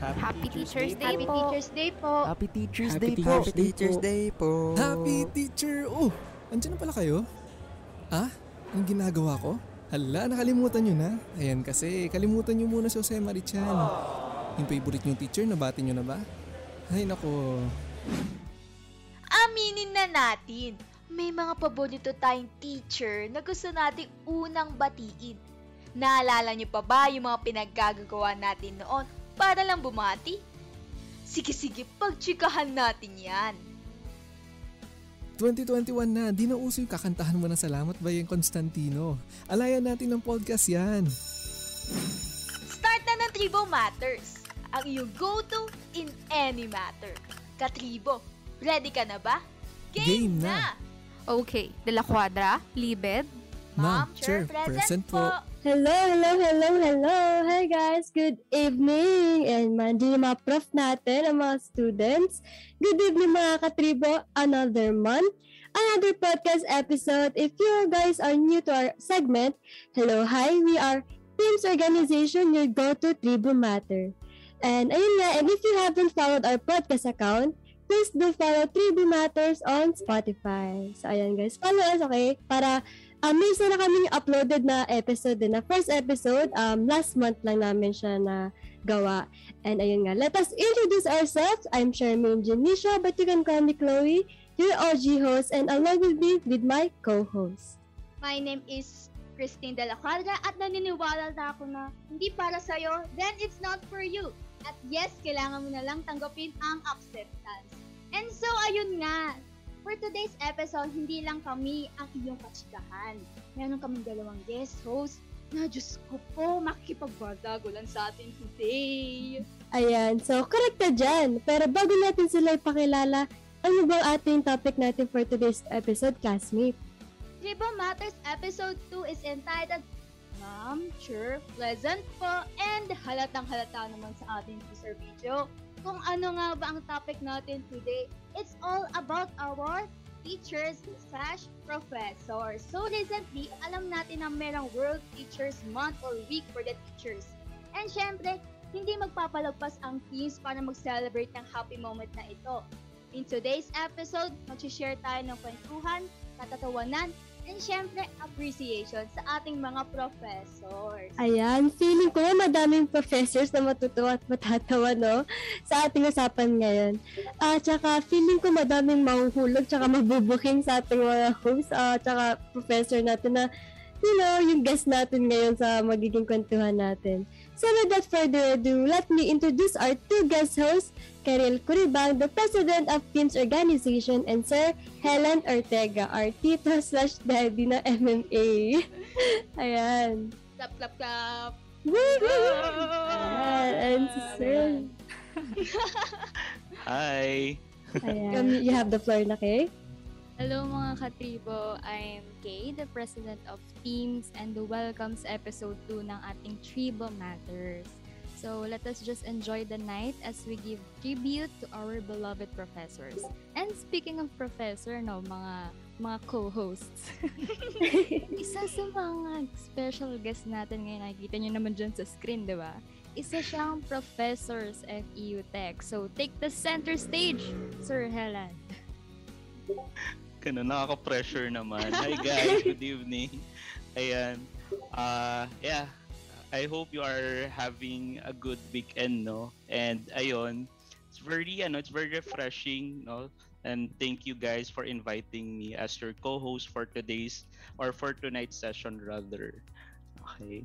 Happy Teacher's Day Happy po. Teacher's Day po. Happy Teacher's Day po. Happy Teacher's Day po. Happy teacher! Oh, andyan na pala kayo? Ah, ang ginagawa ko? Hala, nakalimutan nyo na. Ayan kasi, kalimutan nyo muna si Jose Marichan. Yung favorite nyong teacher, nabati nyo na ba? Ay nako, Aminin na natin, may mga paborito tayong teacher na gusto nating unang batiin. Naalala niyo pa ba yung mga pinaggagawa natin noon para lang bumati? Sige-sige, pagtsikahan natin yan. 2021 na, di na uso yung kakantahan mo ng salamat ba yung Constantino. Alayan natin ng podcast yan. Start na ng Tribo Matters, ang iyong go-to in any matter. Katribo, ready ka na ba? Game na. Okay, De La Cuadra, Libed, Ma'am, Chair, present po. Hello, hello, hello, hello! Hi guys! Good evening! And mandiyan yung mga prof natin, ang mga students. Good evening mga katribo! Another month, another podcast episode. If you guys are new to our segment, hello, hi! We are Teams Organization, your go-to tribo matter. And ayun nga, and if you haven't followed our podcast account, please do follow Tribu Matters on Spotify. So ayan guys, follow us, okay? Para Um, may isa na kami uploaded na episode. Na first episode, um, last month lang namin siya na gawa. And ayun nga, let us introduce ourselves. I'm Charmaine Janisha, but you can call me Chloe, your OG host, and along with me with my co-host. My name is Christine De La Cuadra at naniniwala na ako na hindi para sa'yo, then it's not for you. At yes, kailangan mo na lang tanggapin ang acceptance. And so, ayun nga, for today's episode, hindi lang kami ang iyong katsikahan. Meron kaming dalawang guest host na Diyos ko po, makikipagbardagulan sa atin today. Ayan, so correct ka dyan. Pero bago natin sila ipakilala, ano bang ating topic natin for today's episode, classmate? Tribo Matters Episode 2 is entitled Ma'am, sure, pleasant po, and halatang halata naman sa ating teaser video kung ano nga ba ang topic natin today. It's all about our teachers slash professors. So recently, alam natin na merong World Teachers Month or Week for the Teachers. And syempre, hindi magpapalagpas ang teams para mag-celebrate ng happy moment na ito. In today's episode, mag-share tayo ng kwentuhan, katatawanan, and syempre, appreciation sa ating mga professors. Ayan, feeling ko madaming professors na matutuwa at matatawa, no? Sa ating usapan ngayon. At saka, feeling ko madaming mahuhulog tsaka mabubuking sa ating mga hosts at saka professor natin na, you know, yung guest natin ngayon sa magiging kwentuhan natin. So without further ado, let me introduce our two guest hosts, Karel Curibang, the President of Teams Organization, and Sir Helen Ortega, our tito slash daddy na MMA. Ayan. Clap, clap, clap! Ayan, and si Sir. Hi! Ayan. Um, you have the floor na, Kay. Hello mga katribo, I'm Kay, the President of Teams and the welcomes episode 2 ng ating Tribo Matters. So let us just enjoy the night as we give tribute to our beloved professors. And speaking of professor, no, mga mga co-hosts. Isa sa mga special guest natin ngayon, nakikita nyo naman dyan sa screen, di ba? Isa siyang Professors FEU Tech. So take the center stage, Sir Helen. Ganun, nakaka-pressure naman. Hi guys, good evening. Ayan. Uh, yeah, I hope you are having a good weekend, no? And ayun, it's very, ano, it's very refreshing, no? And thank you guys for inviting me as your co-host for today's, or for tonight's session rather. Okay.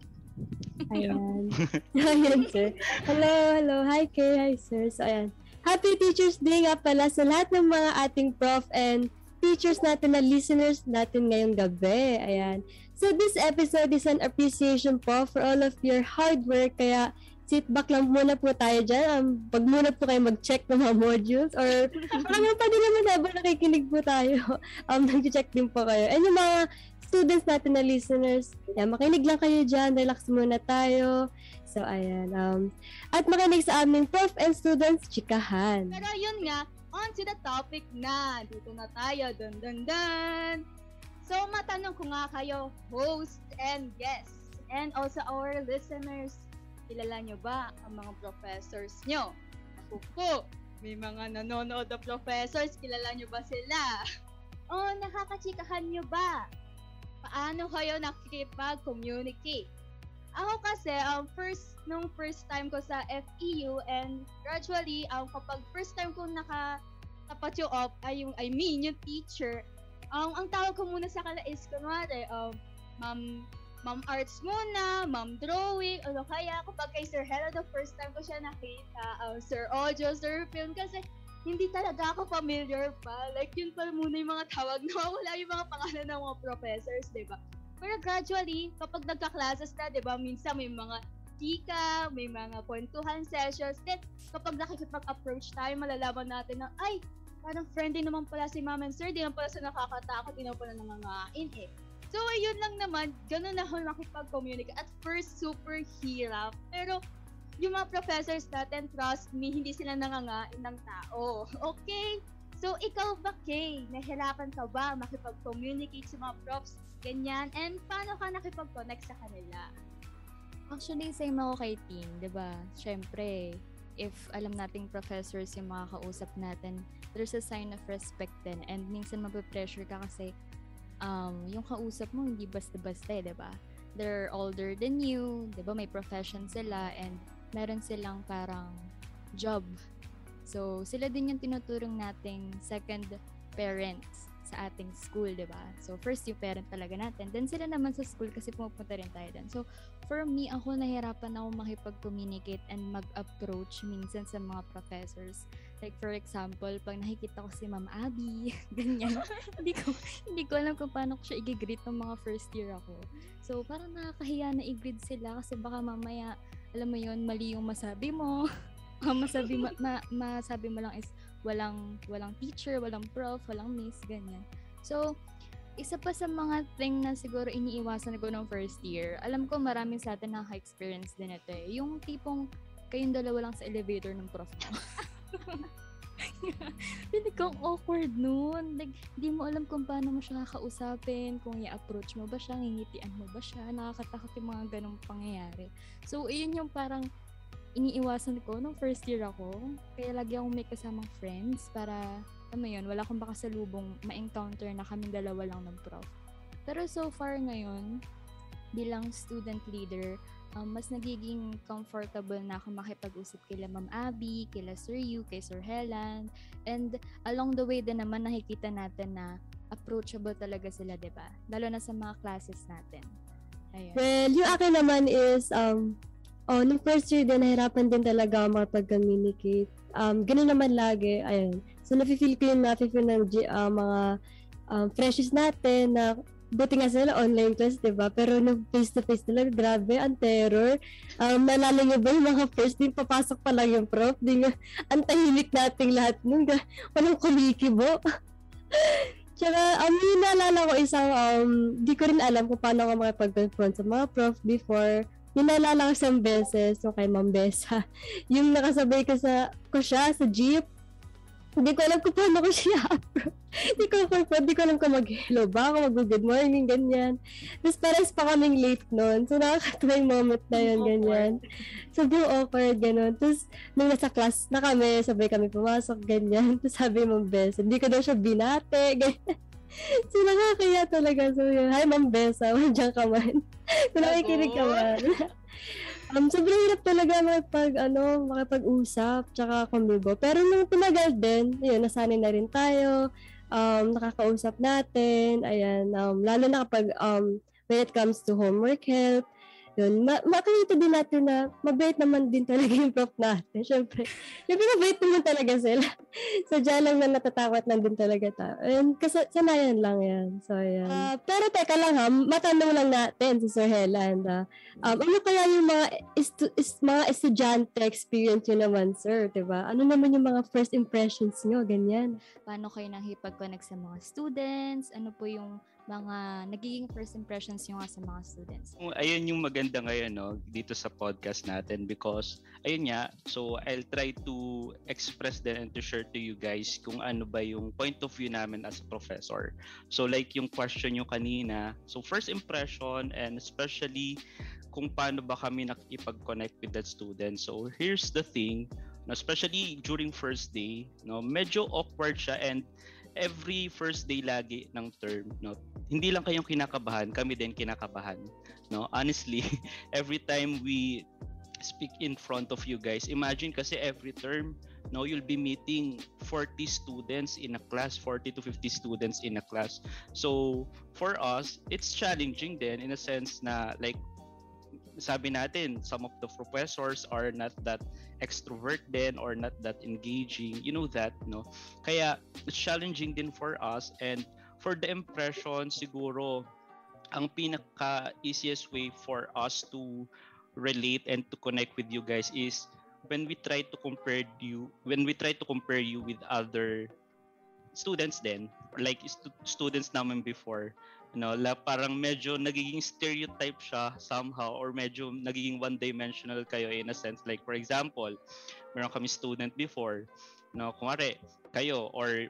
Ayan. ayan, sir. Hello, hello. Hi, Kay. Hi, sir. So, ayan. Happy Teacher's Day nga pala sa lahat ng mga ating prof and teachers natin na listeners natin ngayong gabi. Ayan. So, this episode is an appreciation po for all of your hard work. Kaya, sit back lang muna po tayo dyan. Um, pag muna po kayo mag-check ng mga modules or parang pa din naman habang nakikinig po tayo. Um, nag-check din po kayo. And yung mga students natin na listeners, yan, makinig lang kayo dyan. Relax muna tayo. So, ayan. Um, at makinig sa aming prof and students, chikahan. Pero yun nga, on to the topic na. Dito na tayo. Dun, dun, dun. So, matanong ko nga kayo, host and guests, and also our listeners, kilala nyo ba ang mga professors nyo? Ako po, may mga nanonood na professors, kilala nyo ba sila? O nakakachikahan nyo ba? Paano kayo nakikipag-communicate? Ako kasi, um, first, nung first time ko sa FEU and gradually, um, kapag first time ko nakatapat yung op, ay yung, I mean, yung teacher, um, ang tawag ko muna sa kanila is, kunwari, um, ma'am, ma'am arts muna, ma'am drawing, o kaya kapag kay Sir Hello, the first time ko siya nakita, um, Sir Audio, Sir Film, kasi hindi talaga ako familiar pa. Like, yun pa muna yung mga tawag na wala yung mga pangalan ng mga professors, di ba? Pero gradually, kapag nagka-classes na, di ba, minsan may mga chika, may mga kwentuhan sessions, then kapag nakikipag-approach tayo, malalaman natin na, ay, parang friendly naman pala si ma'am and sir, di naman pala sa nakakatakot, di naman pala nangangain eh. So, ayun lang naman, ganun na ako makipag-communicate. At first, super hirap. Pero, yung mga professors natin, trust me, hindi sila nangangain ng tao. Okay? So, ikaw ba, Kay? Nahirapan ka ba makipag-communicate sa mga profs? Ganyan. And paano ka nakipag-connect sa kanila? Actually, same ako kay Tin, di ba? Siyempre, if alam nating professors yung mga kausap natin, there's a sign of respect din. And minsan mapapressure ka kasi um, yung kausap mo hindi basta-basta, eh, di ba? They're older than you, di ba? May profession sila and meron silang parang job. So, sila din yung tinuturong nating second parents sa ating school, di ba? So, first yung parent talaga natin. Then sila naman sa school kasi pumupunta rin tayo din. So, for me, ako nahirapan ako makipag-communicate and mag-approach minsan sa mga professors. Like, for example, pag nakikita ko si Ma'am Abby, ganyan, hindi ko, hindi ko alam kung paano ko siya i-greet ng mga first year ako. So, parang nakakahiya na i-greet sila kasi baka mamaya, alam mo yon mali yung masabi mo. Ang masabi, ma, ma, masabi mo lang is walang walang teacher, walang prof, walang miss, ganyan. So, isa pa sa mga thing na siguro iniiwasan ko nung first year, alam ko maraming sa atin nakaka-experience din ito eh. Yung tipong kayong dalawa lang sa elevator ng prof mo. Hindi kang awkward nun. Like, di mo alam kung paano mo siya kakausapin, kung i-approach mo ba siya, ngingitian mo ba siya, nakakatakot yung mga ganong pangyayari. So, iyon yung parang iniiwasan ko nung first year ako. Kaya lagi akong may kasamang friends para, alam mo yun, wala akong baka salubong ma-encounter na kaming dalawa lang ng prof. Pero so far ngayon, bilang student leader, um, mas nagiging comfortable na ako makipag-usap kila Ma'am Abby, kila Sir Yu, kay Sir Helen. And along the way din naman nakikita natin na approachable talaga sila, 'di ba? Lalo na sa mga classes natin. Ayun. Well, yung akin naman is, um, oh, nung first year din, nahirapan din talaga ako makapag-communicate. Um, ganun naman lagi, ayun. So, nafe-feel ko yung nafe-feel ng uh, mga um, freshies natin na buti nga sila online class, di ba? Pero nung face-to-face talaga, grabe, ang terror. Um, nalala niyo ba yung mga first din, papasok pa lang yung prof, di nga, ang tahimik nating lahat nung, walang kumikibo. Tsaka, um, yung naalala ko isang, um, di ko rin alam kung paano ako makipag-confront sa mga prof before. Yung naalala ko isang beses, so kay Ma'am Besa, yung nakasabay ko sa, ko siya sa jeep, hindi ko alam kung paano ko siya Hindi ko alam hindi ko alam kung mag-hello ba ako, mag-good morning, ganyan. Tapos pares pa kaming late noon. So nakakatawa yung moment na yun, ganyan. Sobrang awkward, gano'n. Tapos nung nasa class na kami, sabay kami pumasok, ganyan. Tapos sabi mong best, hindi ko daw siya binate, ganyan. So nakakaya talaga. So yun, hi Ma'am Besa, mandiyan ka man. Kung nakikinig ka man. Um, sobrang hirap talaga makipag, ano, makipag-usap, tsaka kumibo. Pero nung tumagal din, yun, nasanay na rin tayo, um, nakakausap natin, ayan, um, lalo na kapag, um, when it comes to homework help, yun, ma- makikita din natin na mabait naman din talaga yung prof natin. Siyempre, siyempre mabait naman talaga sila. so, dyan lang na natatakot lang din talaga tayo. And kasi sanayan lang yan. So, yan. Ah, pero teka lang ha, matanong lang natin si Sir Helen. ah, um, ano kaya yung mga, estu- is, mga estudyante experience nyo naman, sir? ba Ano naman yung mga first impressions nyo? Ganyan. paano kayo nakipag-connect sa mga students, ano po yung mga nagiging first impressions nyo nga sa mga students. Ayun yung maganda ngayon no dito sa podcast natin because ayun nga so I'll try to express then and to share to you guys kung ano ba yung point of view namin as professor. So like yung question nyo kanina, so first impression and especially kung paano ba kami nakikipag-connect with that student. So here's the thing, no, especially during first day, no, medyo awkward siya and every first day lagi ng term, no, hindi lang kayong kinakabahan, kami din kinakabahan. No, honestly, every time we speak in front of you guys, imagine kasi every term, no, you'll be meeting 40 students in a class, 40 to 50 students in a class. So, for us, it's challenging then in a sense na like sabi natin, some of the professors are not that extrovert then or not that engaging. You know that, no? Kaya it's challenging din for us and for the impression siguro ang pinaka easiest way for us to relate and to connect with you guys is when we try to compare you when we try to compare you with other students then like stu- students naman before no la parang medyo nagiging stereotype siya somehow or medyo nagiging one dimensional kayo in a sense. Like for example meron kami student before no kumare kayo or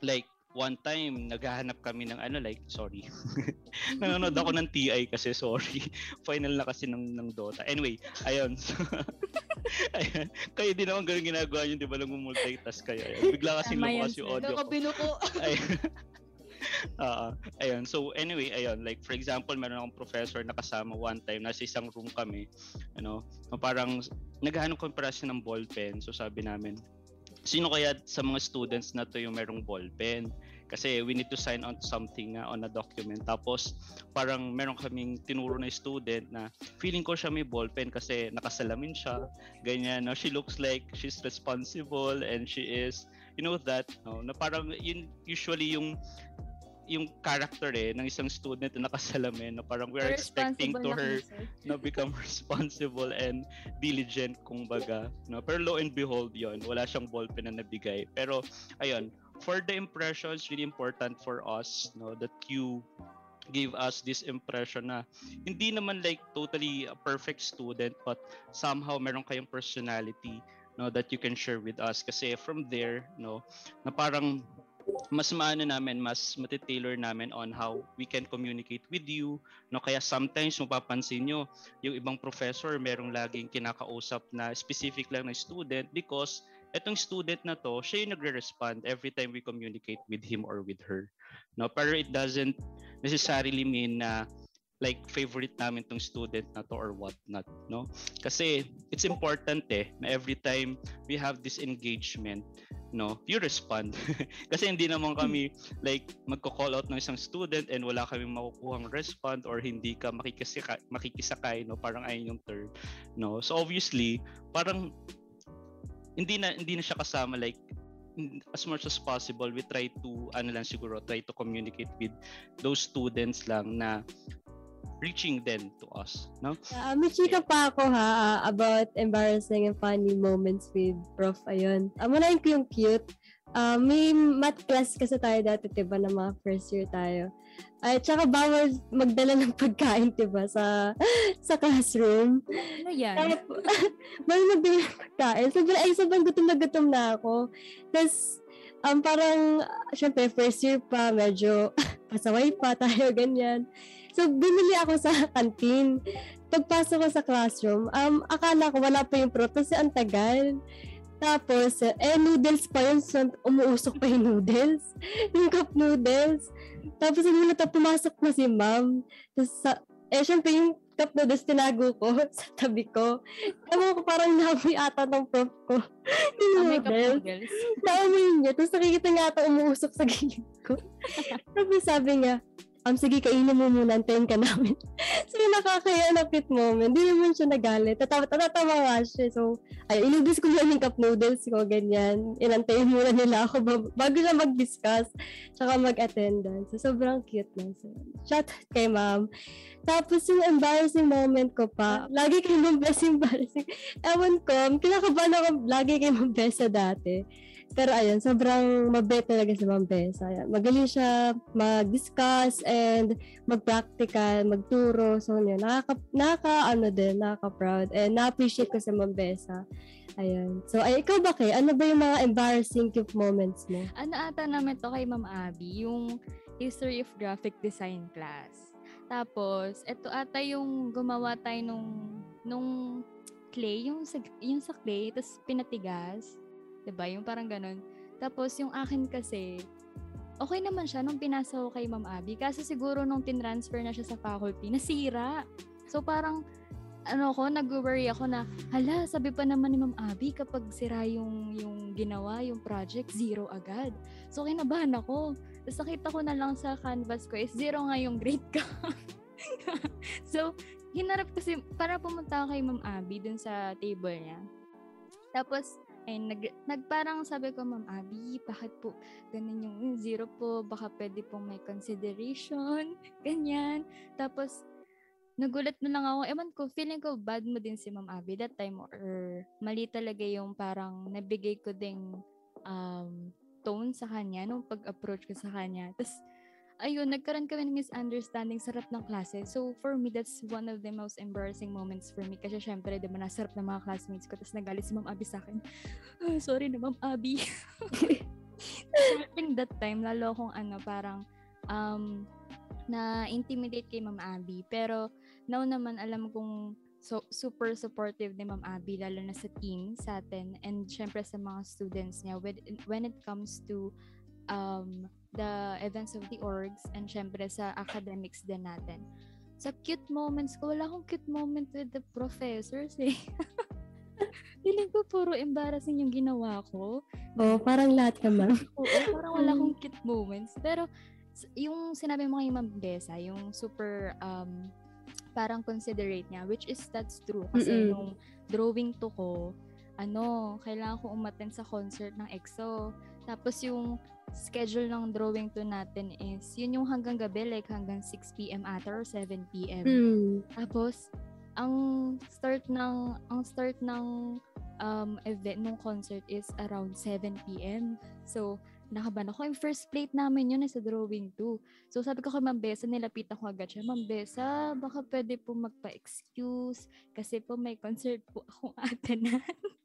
like one time naghahanap kami ng ano like sorry. Nanonood ako ng TI kasi sorry. Final na kasi ng ng Dota. Anyway ayun. So, ayun. Kayo din naman ganun ginagawa niyo di ba? Lang multitask kayo. Ayun. bigla kasi lumabas yung audio ko. Ayun. Oo. ayun. So anyway, ayun. Like for example, meron akong professor na kasama one time, nasa isang room kami. Ano, parang naghahanap kami para ng ballpen. So sabi namin, sino kaya sa mga students na to yung merong ballpen? Kasi we need to sign on something uh, on a document. Tapos parang meron kaming tinuro na student na feeling ko siya may ballpen kasi nakasalamin siya. Ganyan. No? She looks like she's responsible and she is, you know that, no? na parang yun usually yung yung character eh ng isang student na nakasalamin na parang we are expecting to her na become responsible and diligent kung baga no? Pero lo and behold yon wala siyang ballpen na nabigay. Pero ayun for the impressions really important for us no that you give us this impression na hindi naman like totally a perfect student but somehow meron kayong personality no that you can share with us. Kasi from there no na parang mas maano namin, mas matitailor namin on how we can communicate with you. No, kaya sometimes mapapansin nyo, yung ibang professor merong laging kinakausap na specific lang na student because etong student na to, siya yung nagre-respond every time we communicate with him or with her. No, pero it doesn't necessarily mean na like favorite namin tong student na to or what not no? Kasi it's important eh na every time we have this engagement no you respond. Kasi hindi naman kami like magko-call out ng isang student and wala kaming makukuhang respond or hindi ka makikisaka, makikisakay no? Parang ayun yung term no? So obviously parang hindi na hindi na siya kasama like as much as possible we try to ano lang siguro try to communicate with those students lang na reaching them to us no Uh, may chika pa ako ha ah, about embarrassing and funny moments with Prof. Ayun. Uh, munahin ko yung cute. Uh, may math class kasi tayo dati, diba, na mga first year tayo. Ay, tsaka bawal magdala ng pagkain, diba, sa sa classroom. Ano yan? Tapos, bawal magdala ng pagkain. Sobrang, ay, sobrang gutom na gutom na ako. Tapos, um, parang, syempre, first year pa, medyo pasaway pa tayo, ganyan. So, bumili ako sa kantin. Pagpasok ko sa classroom, um, akala ko wala pa yung pro, kasi ang tagal. Tapos, eh, noodles pa yun. So, umuusok pa yung noodles. yung cup noodles. Tapos, hindi na pumasok na si ma'am. Tapos, sa, eh, syempre, yung cup noodles tinago ko sa tabi ko. Ewan ko, parang naamoy ata ng prof ko. yung cup noodles. Naamoy niya. Tapos, nakikita niya ata umuusok sa gilid ko. Tapos, sabi niya, um, sige, kainin mo muna, antayin ka namin. so, nakakaya na cute moment. Hindi naman siya nagalit. Tatawa, tatawa siya. So, ay, inubis ko lang yung cup noodles ko, ganyan. Inantayin muna nila ako ba- bago na mag-discuss, tsaka mag-attendance. So, sobrang cute lang. So, shout out kay ma'am. Tapos, yung embarrassing moment ko pa, lagi kay ma'am Bess embarrassing. Ewan ko, kinakabahan ako lagi kay ma'am Bess sa dati. Pero ayun, sobrang mabait talaga si Ma'am Besa. Magaling siya mag-discuss and mag-practical, magturo. So, yun, nakaka, nakaka, ano din, nakaka-proud. And na-appreciate ko si Ma'am Besa. Ayan. So, ay, ikaw ba, Kay? Ano ba yung mga embarrassing cute moments mo? Ano ata namin to kay Ma'am Abby, yung History of Graphic Design class. Tapos, ito ata yung gumawa tayo nung, nung clay, yung sa, yung sa clay, tapos pinatigas. 'Di ba Yung parang ganun. Tapos, yung akin kasi, okay naman siya nung pinasa ko kay Ma'am Abby. Kasi siguro nung tinransfer na siya sa faculty, nasira. So, parang, ano ko, nag-worry ako na, hala, sabi pa naman ni Ma'am Abby, kapag sira yung, yung ginawa, yung project, zero agad. So, kinabahan ako. Tapos nakita ko na lang sa canvas ko is zero nga yung grade ko. so, hinarap kasi, para pumunta ako kay Ma'am Abby dun sa table niya. Tapos, ay nag, nagparang sabi ko, Ma'am Abby, bakit po ganun yung zero po, baka pwede pong may consideration, ganyan. Tapos, nagulat na lang ako, ewan ko, feeling ko bad mo din si Ma'am Abby that time or mali talaga yung parang nabigay ko ding um, tone sa kanya nung pag-approach ko sa kanya. Tapos, ayun, nagkaroon kami ng misunderstanding sa harap ng klase. So, for me, that's one of the most embarrassing moments for me. Kasi syempre, di ba, nasa harap ng mga classmates ko. Tapos nagalit si Ma'am Abby sa akin. "Ah, sorry na, Ma'am Abby. in that time, lalo akong ano, parang, um, na-intimidate kay Ma'am Abby. Pero, now naman, alam kong so, super supportive ni Ma'am Abby, lalo na sa team, sa atin, and syempre sa mga students niya when, when it comes to um, the events of the orgs and syempre sa academics din natin. Sa cute moments ko, wala akong cute moment with the professors eh. Feeling ko puro embarrassing yung ginawa ko. Oh, parang lahat naman. Oo, parang wala akong cute moments. Pero yung sinabi mo kay Ma'am Besa, yung super um, parang considerate niya, which is that's true. Kasi Mm-mm. nung drawing to ko, ano, kailangan ko umattend sa concert ng EXO. Tapos yung schedule ng drawing to natin is, yun yung hanggang gabi, like hanggang 6pm ata or 7pm. Hmm. Tapos, ang start ng ang start ng um, event nung concert is around 7 p.m. So, nakaban ako. Yung first plate namin yun sa drawing 2. So, sabi ko kay Ma'am Besa, nilapitan ko agad siya. Ma'am Besa, baka pwede po magpa-excuse kasi po may concert po akong atanan.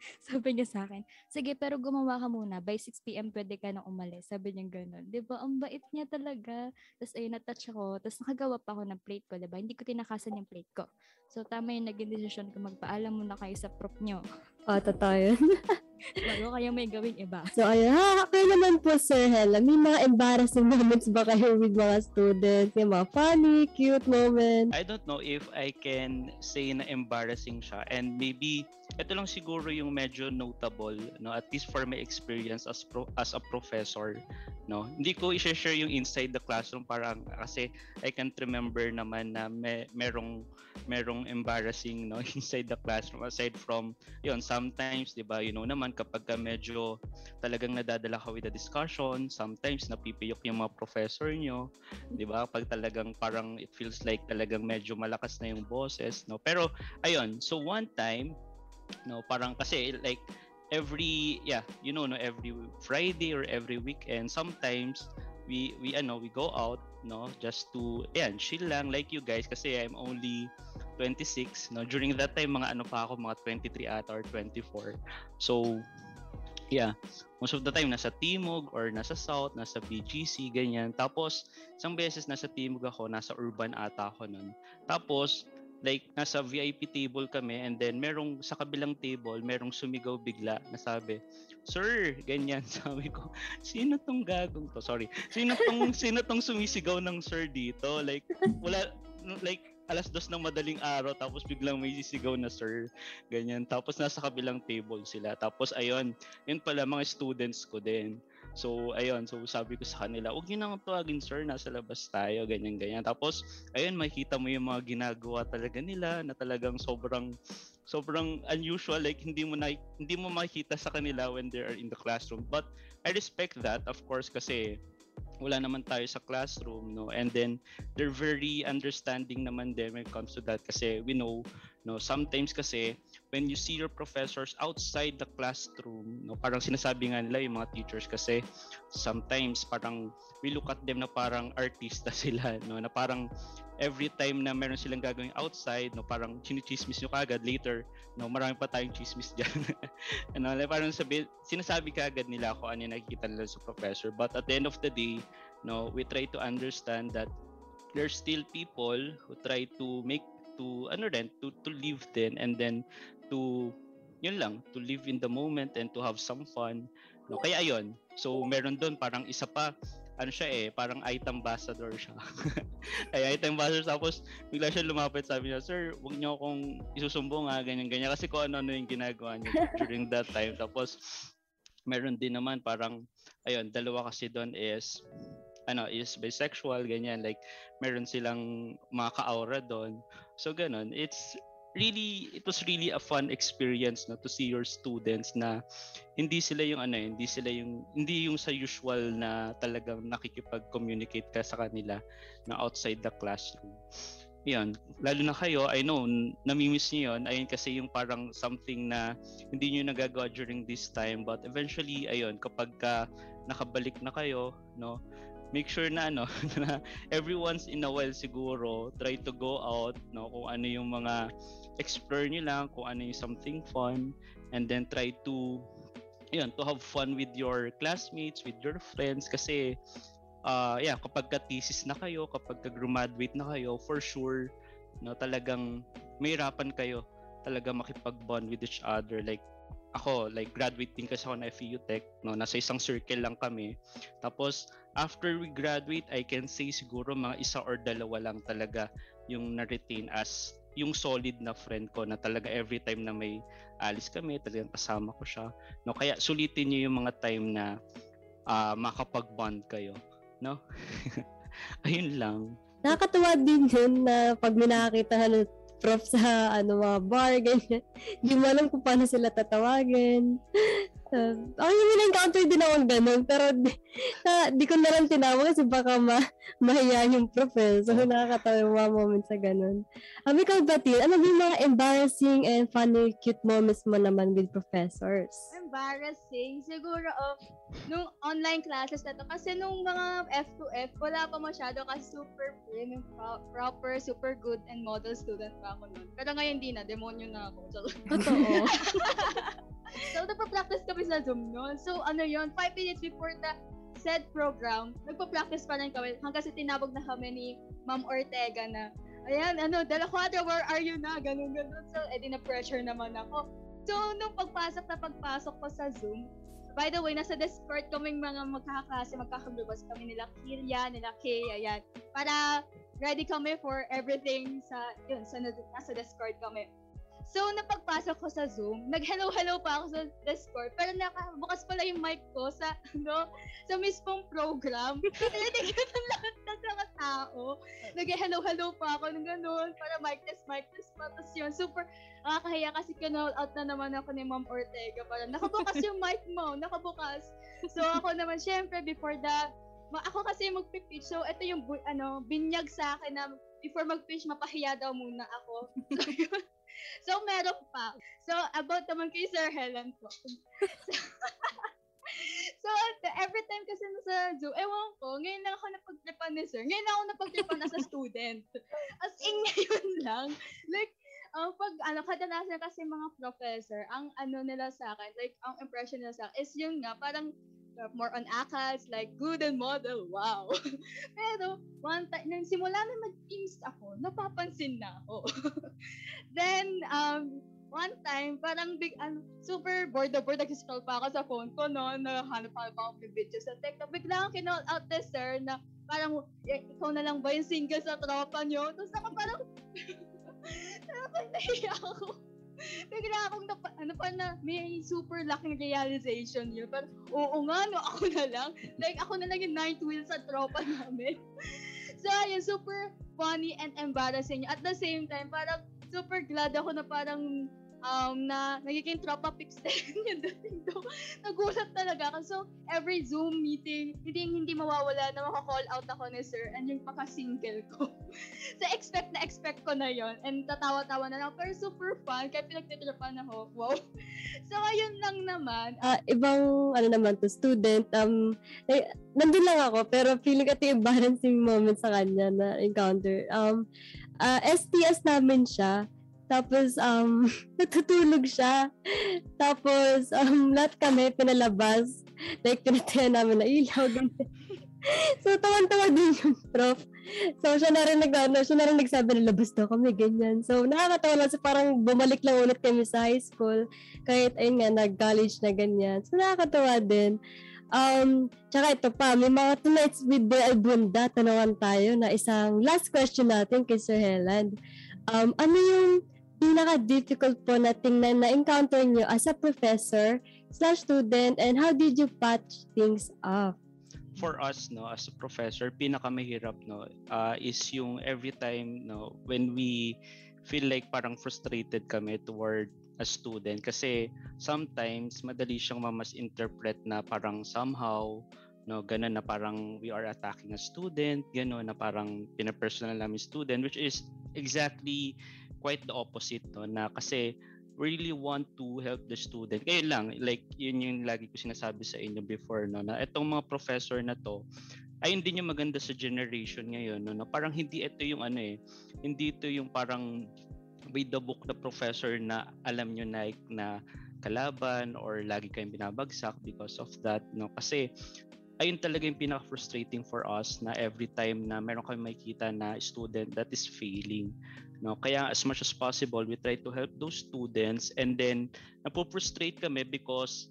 sabi niya sa akin, sige, pero gumawa ka muna. By 6pm pwede ka nang umalis. Sabi niya ganun. 'Di ba Ang bait niya talaga. Tapos ayun, na-touch ako. Tapos nakagawa pa ako ng plate ko, 'di ba Hindi ko tinakasan yung plate ko. So, tama yung naging decision ko. Magpaalam muna kayo sa prop nyo. Oh, totoo yun. Bago kayo may gawing iba. So, ayun. Ha, kayo naman po, Sir Hella. May mga embarrassing moments ba kayo with mga students? Yung mga funny, cute moments? I don't know if I can say na embarrassing siya and maybe ito lang siguro yung medyo notable no at least for my experience as pro, as a professor no? Hindi ko i-share yung inside the classroom parang kasi I can't remember naman na may, merong merong embarrassing no inside the classroom aside from yon sometimes 'di ba you know naman kapag ka medyo talagang nadadala ka with the discussion sometimes napipiyok yung mga professor nyo 'di ba? Pag talagang parang it feels like talagang medyo malakas na yung boses no? Pero ayun so one time no parang kasi like every yeah you know no every Friday or every weekend sometimes we we ano we go out no just to yeah chill lang like you guys kasi I'm only 26 no during that time mga ano pa ako mga 23 ata or 24 so yeah most of the time nasa Timog or nasa South nasa BGC ganyan. Tapos isang beses nasa Timog ako nasa Urban ata ako nun. Tapos like nasa VIP table kami and then merong sa kabilang table merong sumigaw bigla na sabi sir ganyan sabi ko sino tong gagong to? Sorry. Sino tong sino tong sumisigaw ng sir dito? Like wala like alas dos ng madaling araw tapos biglang may sisigaw na sir ganyan. Tapos nasa kabilang table sila. Tapos ayun yun pala mga students ko din So, ayun. So, sabi ko sa kanila, huwag niyo nang tuwagin, sir. Nasa labas tayo. Ganyan, ganyan. Tapos, ayun, makikita mo yung mga ginagawa talaga nila na talagang sobrang sobrang unusual like hindi mo na hindi mo makikita sa kanila when they are in the classroom but I respect that of course kasi wala naman tayo sa classroom no and then they're very understanding naman din when it comes to that kasi we know no sometimes kasi when you see your professors outside the classroom, no, parang sinasabi nga nila yung mga teachers kasi sometimes parang we look at them na parang artista sila, no, na parang every time na meron silang gagawin outside, no, parang chinichismis nyo kagad later, no, marami pa tayong chismis dyan. ano, parang sabi, sinasabi kagad nila ako ano yung nakikita nila sa professor. But at the end of the day, no, we try to understand that there's still people who try to make to ano rin to to live then and then to yun lang to live in the moment and to have some fun. No kaya ayun. So meron doon parang isa pa ano siya eh parang item ambassador siya. Ay item ambassador. Tapos bigla siya lumapit sabi niya sir wag niyo akong isusumbong ha ganyan ganyan. Kasi kung ano ano yung ginagawa niya during that time. Tapos meron din naman parang ayun dalawa kasi doon is ano is bisexual ganyan. Like meron silang mga ka-aura doon so ganun. It's really it was really a fun experience no to see your students na hindi sila yung ano hindi sila yung hindi yung sa usual na talagang nakikipag-communicate ka sa kanila na outside the classroom yun, lalo na kayo, I know, namimiss niyo yun. Ayun kasi yung parang something na hindi niyo nagagawa during this time. But eventually, ayun, kapag ka nakabalik na kayo, no, make sure na ano na every once in a while siguro try to go out no kung ano yung mga explore niyo lang kung ano yung something fun and then try to yun to have fun with your classmates with your friends kasi uh yeah kapag ka thesis na kayo kapag ka graduate na kayo for sure no talagang mahirapan kayo talaga makipag-bond with each other. Like ako like graduate din kasi ako na FEU Tech no nasa isang circle lang kami. Tapos after we graduate I can say siguro mga isa or dalawa lang talaga yung na-retain as yung solid na friend ko na talaga every time na may alis kami talagang kasama ko siya no kaya sulitin niyo yung mga time na uh, makapag-bond kayo no ayun lang nakakatuwa din yun na pag may nakakita na prof sa ano mga bar, ganyan. Hindi mo alam kung paano sila tatawagin. Uh, ako yung na-encounter din ako ganun, pero di, na, di ko na lang tinawag kasi baka ma, mahiya yung prof eh. So, nakakatawa yung mga moments sa ganun. Um, ikaw ba, Tin? Ano yung mga embarrassing and funny, cute moments mo naman with professors? Embarrassing? Siguro, oh, nung online classes na to, kasi nung mga F2F, wala pa masyado kasi super premium, proper, super good, and model student pa ako nun. Pero ngayon di na, demonyo na ako. So, Totoo. so, nagpa-practice kami sa Zoom noon. So, ano yon 5 minutes before the said program, nagpa-practice pa rin kami hanggang sa tinawag na kami ni Ma'am Ortega na, ayan, ano, Dela Cuadra, where are you na? Ganun, ganun. So, edi na-pressure naman ako. So, nung pagpasok na pagpasok ko sa Zoom, by the way, nasa Discord kaming mga magkakaklase, magkakaglubas kami nila Kirya, nila Kay, ayan. Para ready kami for everything sa, yun, sa, nasa Discord kami. So, napagpasok ko sa Zoom, nag-hello-hello pa ako sa Discord, pero nakabukas pala yung mic ko sa, ano, sa mismong program. Narinig ko ng lahat ng mga tao. Nag-hello-hello pa ako ng ganun, para mic test, mic test pa. Tapos yun, super, nakakahiya kasi kinall out na naman ako ni Ma'am Ortega. Para nakabukas yung mic mo, nakabukas. So, ako naman, syempre, before the, ako kasi magpipitch. So, ito yung, ano, binyag sa akin na before mag-pitch, mapahiya daw muna ako. So. So, meron pa. So, about naman kay Sir Helen po. so, every time kasi sa Zoom, ewan ko, ngayon lang ako napagtripan ni Sir. Ngayon lang ako napagtripan as a student. As in, ngayon lang. Like, ang uh, pag ano kadalasan kasi mga professor ang ano nila sa akin like ang impression nila sa akin is yung nga parang more on ACADS, like good and model, wow. Pero, one time, nang simula na mag-teams ako, napapansin na ako. Then, um, one time, parang big, ano, super bored na bored, nag-scroll pa ako sa phone ko, no, nahanap pa ako ng video sa TikTok. Bigla akong kinall out the sir na parang, ikaw na lang ba yung single sa tropa nyo? Tapos ako parang, parang nahiya ako. Bigla akong napa, ano pa na, may super laking realization yun. Pero, oo nga, no, ako na lang. Like, ako na lang yung ninth wheel sa tropa namin. so, ayun, super funny and embarrassing. At the same time, parang super glad ako na parang um, na nagiging tropa pics din yung dating do. Nagulat talaga ako. So, every Zoom meeting, hindi hindi mawawala na maka-call out ako ni sir and yung paka-single ko. so, expect na expect ko na yon And tatawa-tawa na lang. Pero super fun. Kaya pinagtitripan ako. Wow. so, ayun lang naman. Ah, ibang ano naman to student um eh, nandun lang ako pero feeling ko ito yung moment sa kanya na encounter um ah, STS namin siya tapos um natutulog siya. Tapos um lahat kami pinalabas. Like pinatayan namin na ilaw so tawan-tawa din yung prof. So siya na rin nag ano, siya na rin nagsabi na labas daw kami ganyan. So nakakatawa lang. So parang bumalik lang ulit kami sa high school. Kahit ayun nga nag-college na ganyan. So nakakatawa din. Um, tsaka ito pa, may mga tonight's with the Albunda, tanawan tayo na isang last question natin kay Sir Heland. Um, ano yung pinaka-difficult po na tingnan na encounter nyo as a professor slash student and how did you patch things up? for us no as a professor pinakamahirap no uh, is yung every time no when we feel like parang frustrated kami toward a student kasi sometimes madali siyang mamas-interpret na parang somehow no ganun na parang we are attacking a student gano'n na parang pinapersonal namin student which is exactly quite the opposite no na kasi really want to help the student. Kaya lang, like, yun yung lagi ko sinasabi sa inyo before, no, na itong mga professor na to, ayun din yung maganda sa generation ngayon, no, na parang hindi ito yung ano eh, hindi ito yung parang by the book na professor na alam nyo na, na kalaban or lagi kayong binabagsak because of that, no, kasi ayun talaga yung pinaka-frustrating for us na every time na meron kami makikita na student that is failing no kaya as much as possible we try to help those students and then napo-frustrate kami because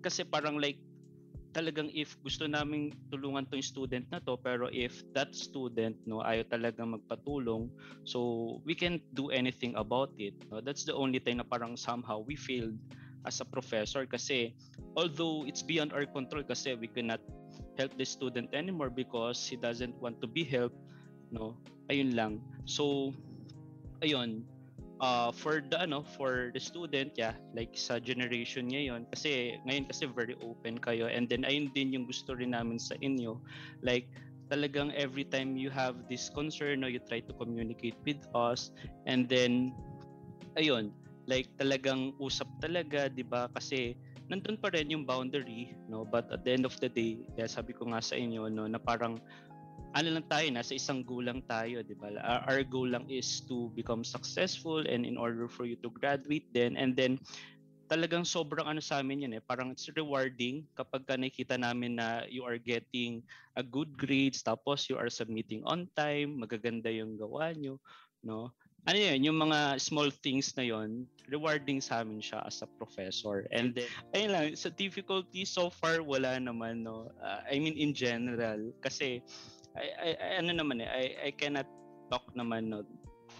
kasi parang like talagang if gusto naming tulungan tong student na to pero if that student no ayaw talagang magpatulong so we can't do anything about it. No that's the only thing na parang somehow we failed as a professor kasi although it's beyond our control kasi we cannot help the student anymore because he doesn't want to be helped no ayun lang. So ayun uh, for the ano for the student yeah like sa generation ngayon kasi ngayon kasi very open kayo. And then ayun din yung gusto rin namin sa inyo. Like talagang every time you have this concern no you try to communicate with us. And then ayun like talagang usap talaga 'di ba? Kasi nandun pa rin yung boundary no? But at the end of the day yeah, sabi ko nga sa inyo no na parang ano lang tayo, nasa isang goal lang tayo, di ba? Our, goal lang is to become successful and in order for you to graduate then and then talagang sobrang ano sa amin yun eh. Parang it's rewarding kapag ka nakikita namin na you are getting a good grades tapos you are submitting on time, magaganda yung gawa nyo, no? Ano yun, yung mga small things na yon rewarding sa amin siya as a professor. And then, ayun lang, sa difficulty so far, wala naman, no? Uh, I mean, in general, kasi I, I, ano naman eh, I, I cannot talk naman no,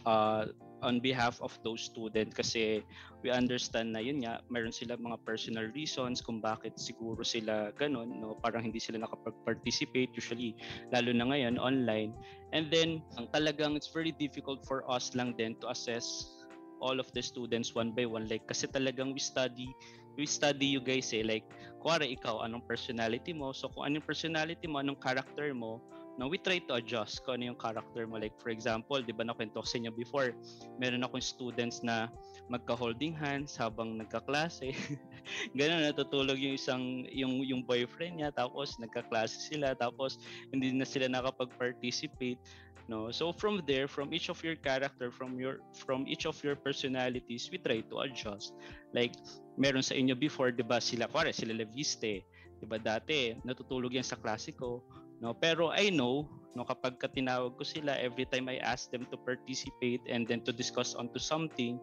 uh, on behalf of those students kasi we understand na yun nga, meron sila mga personal reasons kung bakit siguro sila ganun, no? parang hindi sila nakapag-participate usually, lalo na ngayon online. And then, ang talagang it's very difficult for us lang din to assess all of the students one by one like kasi talagang we study we study you guys eh like kuwari ikaw anong personality mo so kung anong personality mo anong character mo no, we try to adjust kung ano yung character mo. Like, for example, di ba nakwento ko sa inyo before, meron akong students na magka-holding hands habang nagkaklase. Ganun, natutulog yung isang, yung, yung boyfriend niya, tapos nagkaklase sila, tapos hindi na sila nakapag-participate. No? So from there, from each of your character, from your from each of your personalities, we try to adjust. Like, meron sa inyo before, di ba, sila, pare, sila Leviste, di ba dati, natutulog yan sa klase ko, no pero I know no kapag ka tinawag ko sila every time I ask them to participate and then to discuss onto something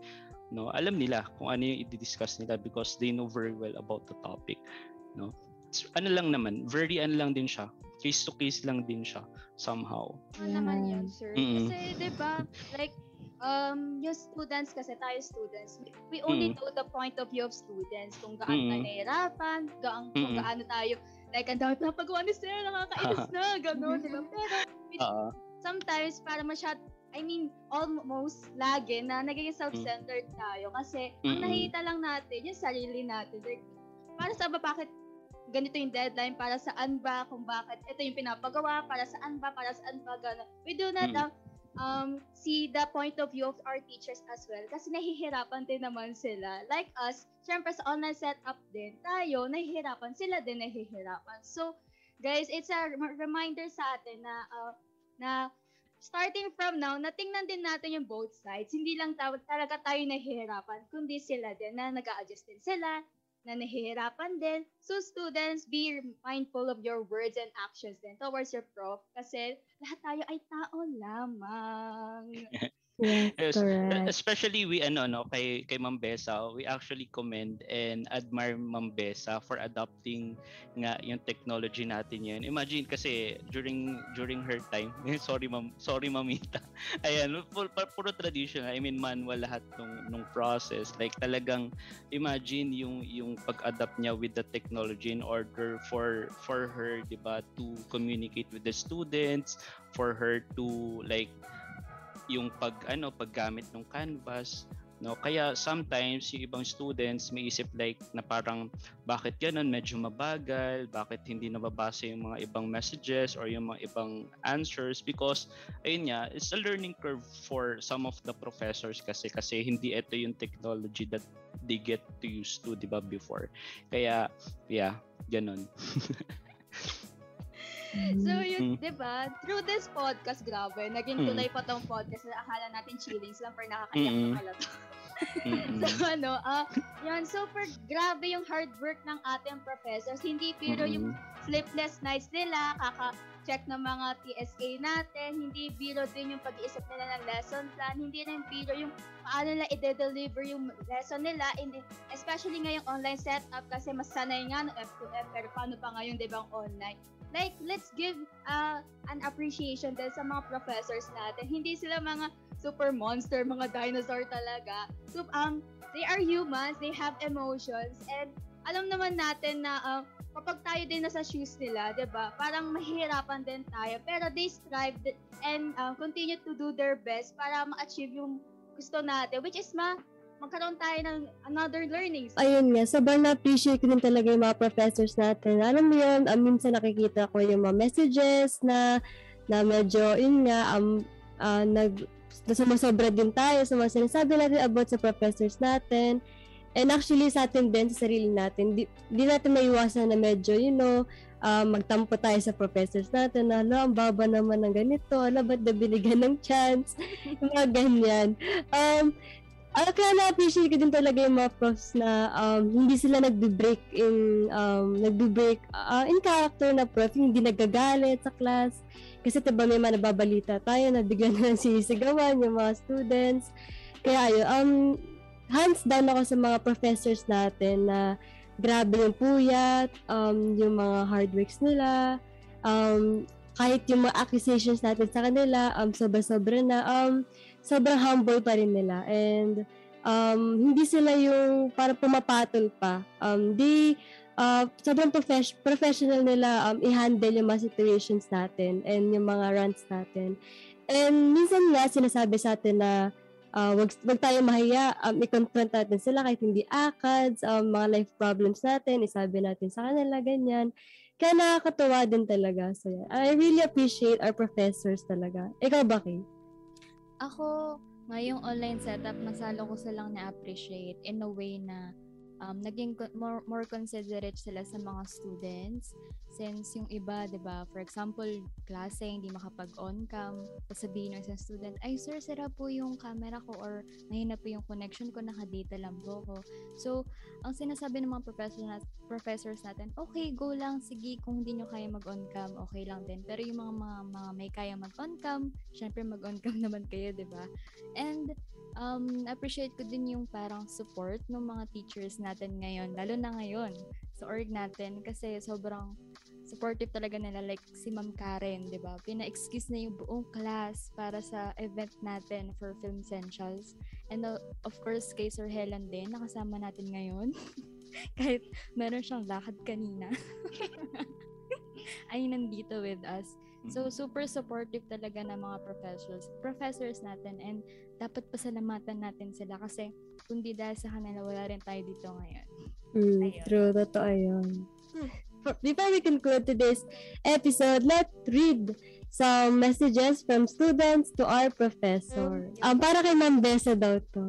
no alam nila kung ano yung i-discuss nila because they know very well about the topic no It's, ano lang naman very ano lang din siya case to case lang din siya somehow Ano naman yun, sir? Mm. Kasi, di ba, like, um, yung students kasi tayo students, we, only Mm. know the point of view of students, kung gaano Mm. nahihirapan, gaang, kung Mm. gaano tayo, like, ang dami pinapagawa ni sir, nakakainis na, gano'n, di ba? Pero, sometimes, para masyad, I mean, almost lagi na nagiging self-centered tayo kasi ang Mm-mm. nakikita lang natin yung sarili natin. Like, para sa ba, bakit ganito yung deadline, para saan ba, kung bakit ito yung pinapagawa, para saan ba, para saan ba, gano'n. We do not Mm. Um, see the point of view of our teachers as well kasi nahihirapan din naman sila. Like us, syempre sa online setup din, tayo, nahihirapan, sila din nahihirapan. So, guys, it's a rem- reminder sa atin na uh, na starting from now, natingnan din natin yung both sides. Hindi lang taw- talaga tayo nahihirapan, kundi sila din na nag adjust din sila, na nahihirapan din. So students, be mindful of your words and actions din towards your prof kasi lahat tayo ay tao lamang. Yes, Yes, correct. Especially we ano no kay kay Ma'am Besa, we actually commend and admire Ma'am Besa for adopting nga yung technology natin yan. Imagine kasi during during her time, sorry Ma'am, sorry Mamita. Ayan, pu- pu- puro traditional, I mean manual lahat nung nung process. Like talagang imagine yung yung pag-adapt niya with the technology in order for for her, 'di ba, to communicate with the students, for her to like yung pag ano paggamit ng canvas no? Kaya sometimes yung ibang students may isip like na parang bakit ganun? Medyo mabagal? Bakit hindi nababasa yung mga ibang messages or yung mga ibang answers? Because ayun nga it's a learning curve for some of the professors kasi kasi hindi ito yung technology that they get to use to di before? Kaya yeah ganun So yun, Mm. 'di ba? Through this podcast, grabe, naging Mm. tuloy pa tong podcast na akala natin chillings lang pero nakakaiyak Mm-mm. na pala to. So ano, ah, yan, super grabe yung hard work ng ating professors. Hindi pero yung sleepless nights nila, kaka-check ng mga TSA natin, hindi biro din yung pag-iisip nila ng lesson plan, hindi rin biro yung paano nila i-deliver yung lesson nila, in, especially ngayong online setup kasi mas sanay nga ng F2F, pero paano pa ngayon, di ba, online? Like, let's give uh, an appreciation din sa mga professors natin. Hindi sila mga super monster, mga dinosaur talaga. So, um, they are humans, they have emotions, and alam naman natin na uh, kapag tayo din nasa shoes nila, 'di ba? Parang mahihirapan din tayo, pero they strive and uh, continue to do their best para ma-achieve yung gusto natin, which is ma magkaroon tayo ng another learnings. Ayun nga, sobrang na-appreciate ko din talaga yung mga professors natin. Alam mo yun, um, minsan nakikita ko yung mga messages na na medyo, yun nga, um, ah, nag, na sumasobra din tayo sa mga sinasabi natin about sa professors natin. And actually, sa atin din, sa sarili natin, di, di natin maiwasan na medyo, you know, ah, magtampo tayo sa professors natin na, ala, ang baba naman ng ganito, ala, ba't na binigyan ng chance? Mga ganyan. Um, kaya na-appreciate ko din talaga yung mga profs na um, hindi sila nagbe-break in um, nagbe-break ah, in character na prof, hindi nagagalit sa class. Kasi diba may mga nababalita tayo na bigla na lang sinisigawan yung mga students. Kaya ayun, um, hands down ako sa mga professors natin na grabe yung puyat, um, yung mga hard works nila, um, kahit yung mga accusations natin sa kanila, um, sobra-sobra na, um, sobrang humble pa rin nila. And um, hindi sila yung para pumapatol pa. Um, di, uh, sobrang profes- professional nila um, i-handle yung mga situations natin and yung mga rants natin. And minsan nga, sinasabi sa atin na uh, wag, wag tayo mahiya, um, i-confront natin sila kahit hindi ACADS, um, mga life problems natin, isabi natin sa kanila, ganyan. Kaya nakakatuwa din talaga. So, yeah. I really appreciate our professors talaga. Ikaw ba, Kay? Ako, ngayong online setup, mas lalo ko silang na-appreciate in a way na um, naging more, more considerate sila sa mga students. Since yung iba, ba for example, klase, hindi makapag-on cam, sabihin ng isang student, ay sir, sira po yung camera ko or mahina po yung connection ko, naka-data lang po ko. So, ang sinasabi ng mga professor nat- professors natin, okay, go lang, sige, kung hindi nyo kaya mag-on cam, okay lang din. Pero yung mga, mga, mga may kaya mag-on cam, syempre mag-on cam naman kayo, ba? And um, appreciate ko din yung parang support ng mga teachers natin ngayon, lalo na ngayon sa org natin kasi sobrang supportive talaga nila like si Ma'am Karen, 'di ba? Pina-excuse na yung buong class para sa event natin for Film Essentials. And uh, of course, kay Sir Helen din, nakasama natin ngayon. Kahit meron siyang lakad kanina. ay nandito with us. So, super supportive talaga ng mga professors, professors natin and dapat pasalamatan natin sila kasi kundi dahil sa kanila, wala rin tayo dito ngayon. Mm, Ayun. true, totoo yun. For- Before we conclude today's episode, let's read some messages from students to our professor. Um, para kay Ma'am Besa daw to.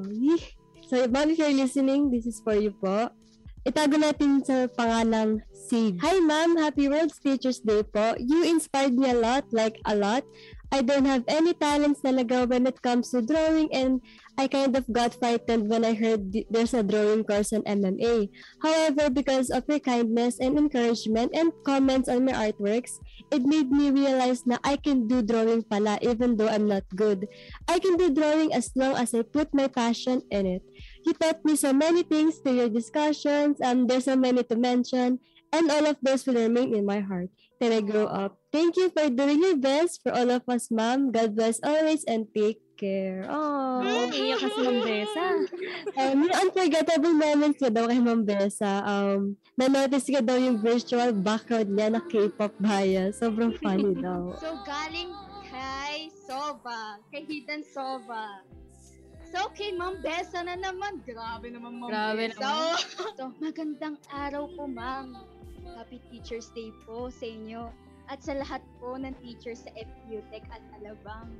So, Ma'am, if you're listening, this is for you po. Itago natin sa pangalang Sid. Hi ma'am, happy World Teachers Day po. You inspired me a lot, like a lot. I don't have any talents talaga when it comes to drawing and I kind of got frightened when I heard there's a drawing course on MMA. However, because of your kindness and encouragement and comments on my artworks, it made me realize na I can do drawing pala even though I'm not good. I can do drawing as long as I put my passion in it. You taught me so many things through your discussions, and there's so many to mention, and all of those will remain in my heart till I grow up. Thank you for doing your best for all of us, ma'am. God bless always and take care. Oh. Iyak kasi Ma'am Besa. Um, yung unforgettable moments ko daw kay Ma'am Besa, um, na-notice ko daw yung virtual background niya na K-pop bias. Sobrang funny daw. So, galing kay Sova. Kay Hidden Sova. So, kay Ma'am Besa na naman. Grabe naman, Ma'am Grabe Besa. so, magandang araw po, Ma'am. Happy Teacher's Day po sa inyo. At sa lahat po ng teachers sa FUTech at Alabang.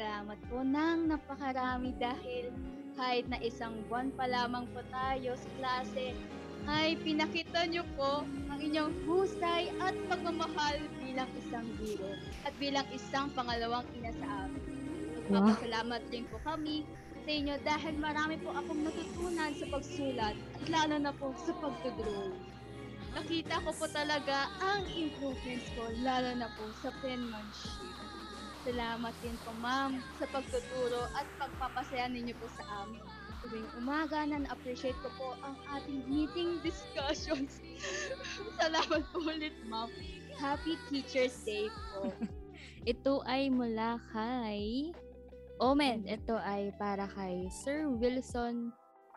Salamat po ng napakarami dahil kahit na isang buwan pa lamang po tayo sa klase, ay pinakita niyo po ang inyong husay at pagmamahal bilang isang guro at bilang isang pangalawang ina sa amin. Magpapasalamat din po kami sa inyo dahil marami po akong natutunan sa pagsulat at lalo na po sa pagtudraw. Nakita ko po talaga ang improvements ko lalo na po sa penmanship. Salamat din po ma'am sa pagtuturo at pagpapasaya ninyo po sa amin. Tuwing umaga na na-appreciate ko po ang ating meeting discussions. Salamat po ulit ma'am. Happy Teacher's Day po. Ito ay mula kay Omen. Ito ay para kay Sir Wilson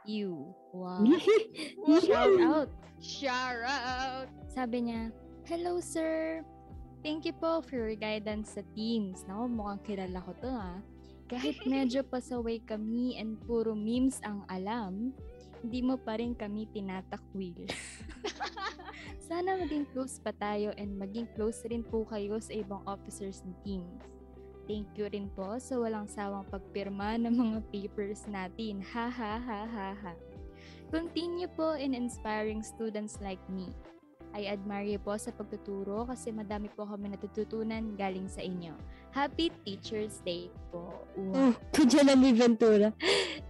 Yu. Wow. Shout out. Shout out! Sabi niya, Hello sir! Thank you po for your guidance sa teams. Naku, mukhang kilala ko to ha. Kahit medyo pasaway kami and puro memes ang alam, hindi mo pa rin kami tinatakwil. Sana maging close pa tayo and maging close rin po kayo sa ibang officers ng teams. Thank you rin po sa walang sawang pagpirma ng mga papers natin. Ha ha ha ha ha. Continue po in inspiring students like me. I admire you po sa pagtuturo kasi madami po kami natututunan galing sa inyo. Happy Teacher's Day po. Wow. Oh, Kujalani Ventura.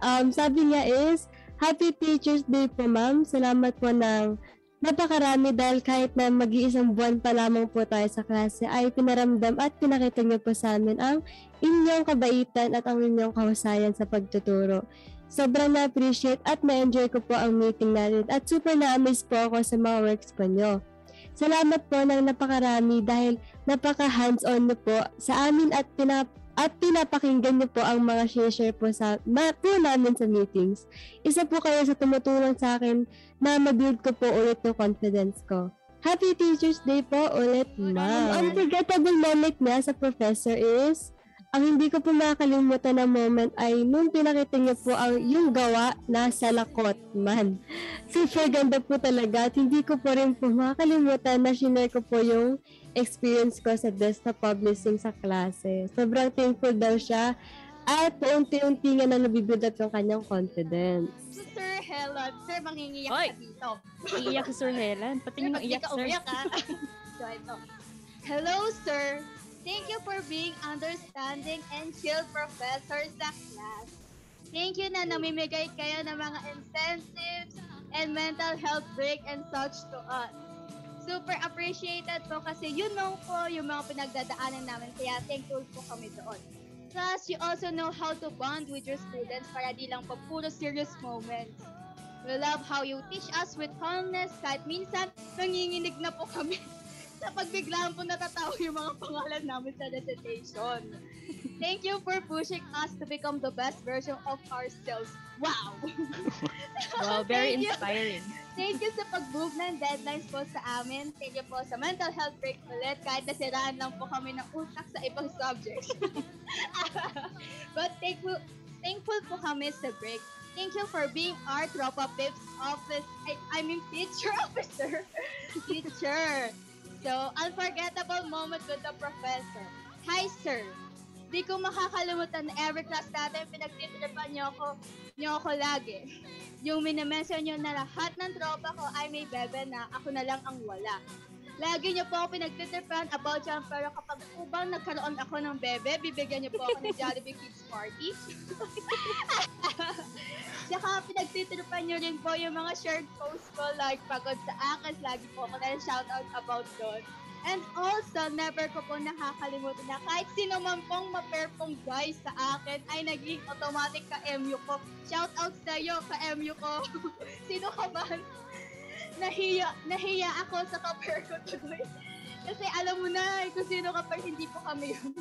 Um, sabi niya is, Happy Teacher's Day po ma'am. Salamat po ng napakarami dahil kahit na mag-iisang buwan pa lamang po tayo sa klase ay pinaramdam at pinakita niyo po sa amin ang inyong kabaitan at ang inyong kahusayan sa pagtuturo. Sobrang na-appreciate at na-enjoy ko po ang meeting natin at super na-amaze po ako sa mga works po nyo. Salamat po ng napakarami dahil napaka hands-on niyo po sa amin at pinap at pinapakinggan niyo po ang mga share po sa ma, po namin sa meetings. Isa po kayo sa tumutulong sa akin na ma-build ko po ulit yung confidence ko. Happy Teacher's Day po ulit, ma'am. Ang unforgettable moment niya sa professor is ang hindi ko po makakalimutan na moment ay nung pinakita niyo po ang yung gawa na sa lakot man. Super ganda po talaga at hindi ko po rin po makakalimutan na shinare ko po yung experience ko sa desktop publishing sa klase. Sobrang thankful daw siya at paunti-unti nga na nabibuild up yung kanyang confidence. Sir Helen, Sir, mangingiyak Hoy! ka dito. Iiyak si Sir Helen. Pati Sir, yung pag di iyak, ka sir. umiyak, ha? so, ito. Hello, sir. Thank you for being understanding and chill professor sa class. Thank you na namimigay kayo ng mga incentives and mental health break and such to us. Super appreciated po kasi you know po yung mga pinagdadaanan namin kaya thankful po kami doon. Plus, you also know how to bond with your students para di lang pa puro serious moments. We love how you teach us with calmness kahit minsan nanginginig na po kami sa pagbiglaan po natatawa yung mga pangalan namin sa recitation. Thank you for pushing us to become the best version of ourselves. Wow! Wow, very Thank you. inspiring. Thank you sa pag-move ng deadlines po sa amin. Thank you po sa mental health break ulit kahit nasiraan lang po kami ng utak sa ibang subjects. But thankful, thankful po kami sa break. Thank you for being our Tropa Pips office, I, I mean teacher officer. teacher. So, unforgettable moment with the professor. Hi, sir. Di ko makakalimutan na every class natin pinagtitripan niyo ako, niyo ako lagi. Yung minamention niyo na lahat ng tropa ko ay may bebe na ako na lang ang wala. Lagi niyo po ako pinagtitripan about yan pero kapag ubang nagkaroon ako ng bebe, bibigyan niyo po ako ng Jollibee Kids Party. Tsaka pinagtitripan niyo rin po yung mga shared posts ko like pagod sa akin, lagi po ako na shoutout about doon. And also, never ko po nakakalimutan na kahit sino man pong ma-perform guys sa akin ay naging automatic ka-MU ko. Shout out sa iyo, ka-MU ko. sino ka ba? Nahiya, nahiya ako sa ka-pair ko tuloy. Kasi alam mo na eh, kung sino ka pa, hindi po kami yun.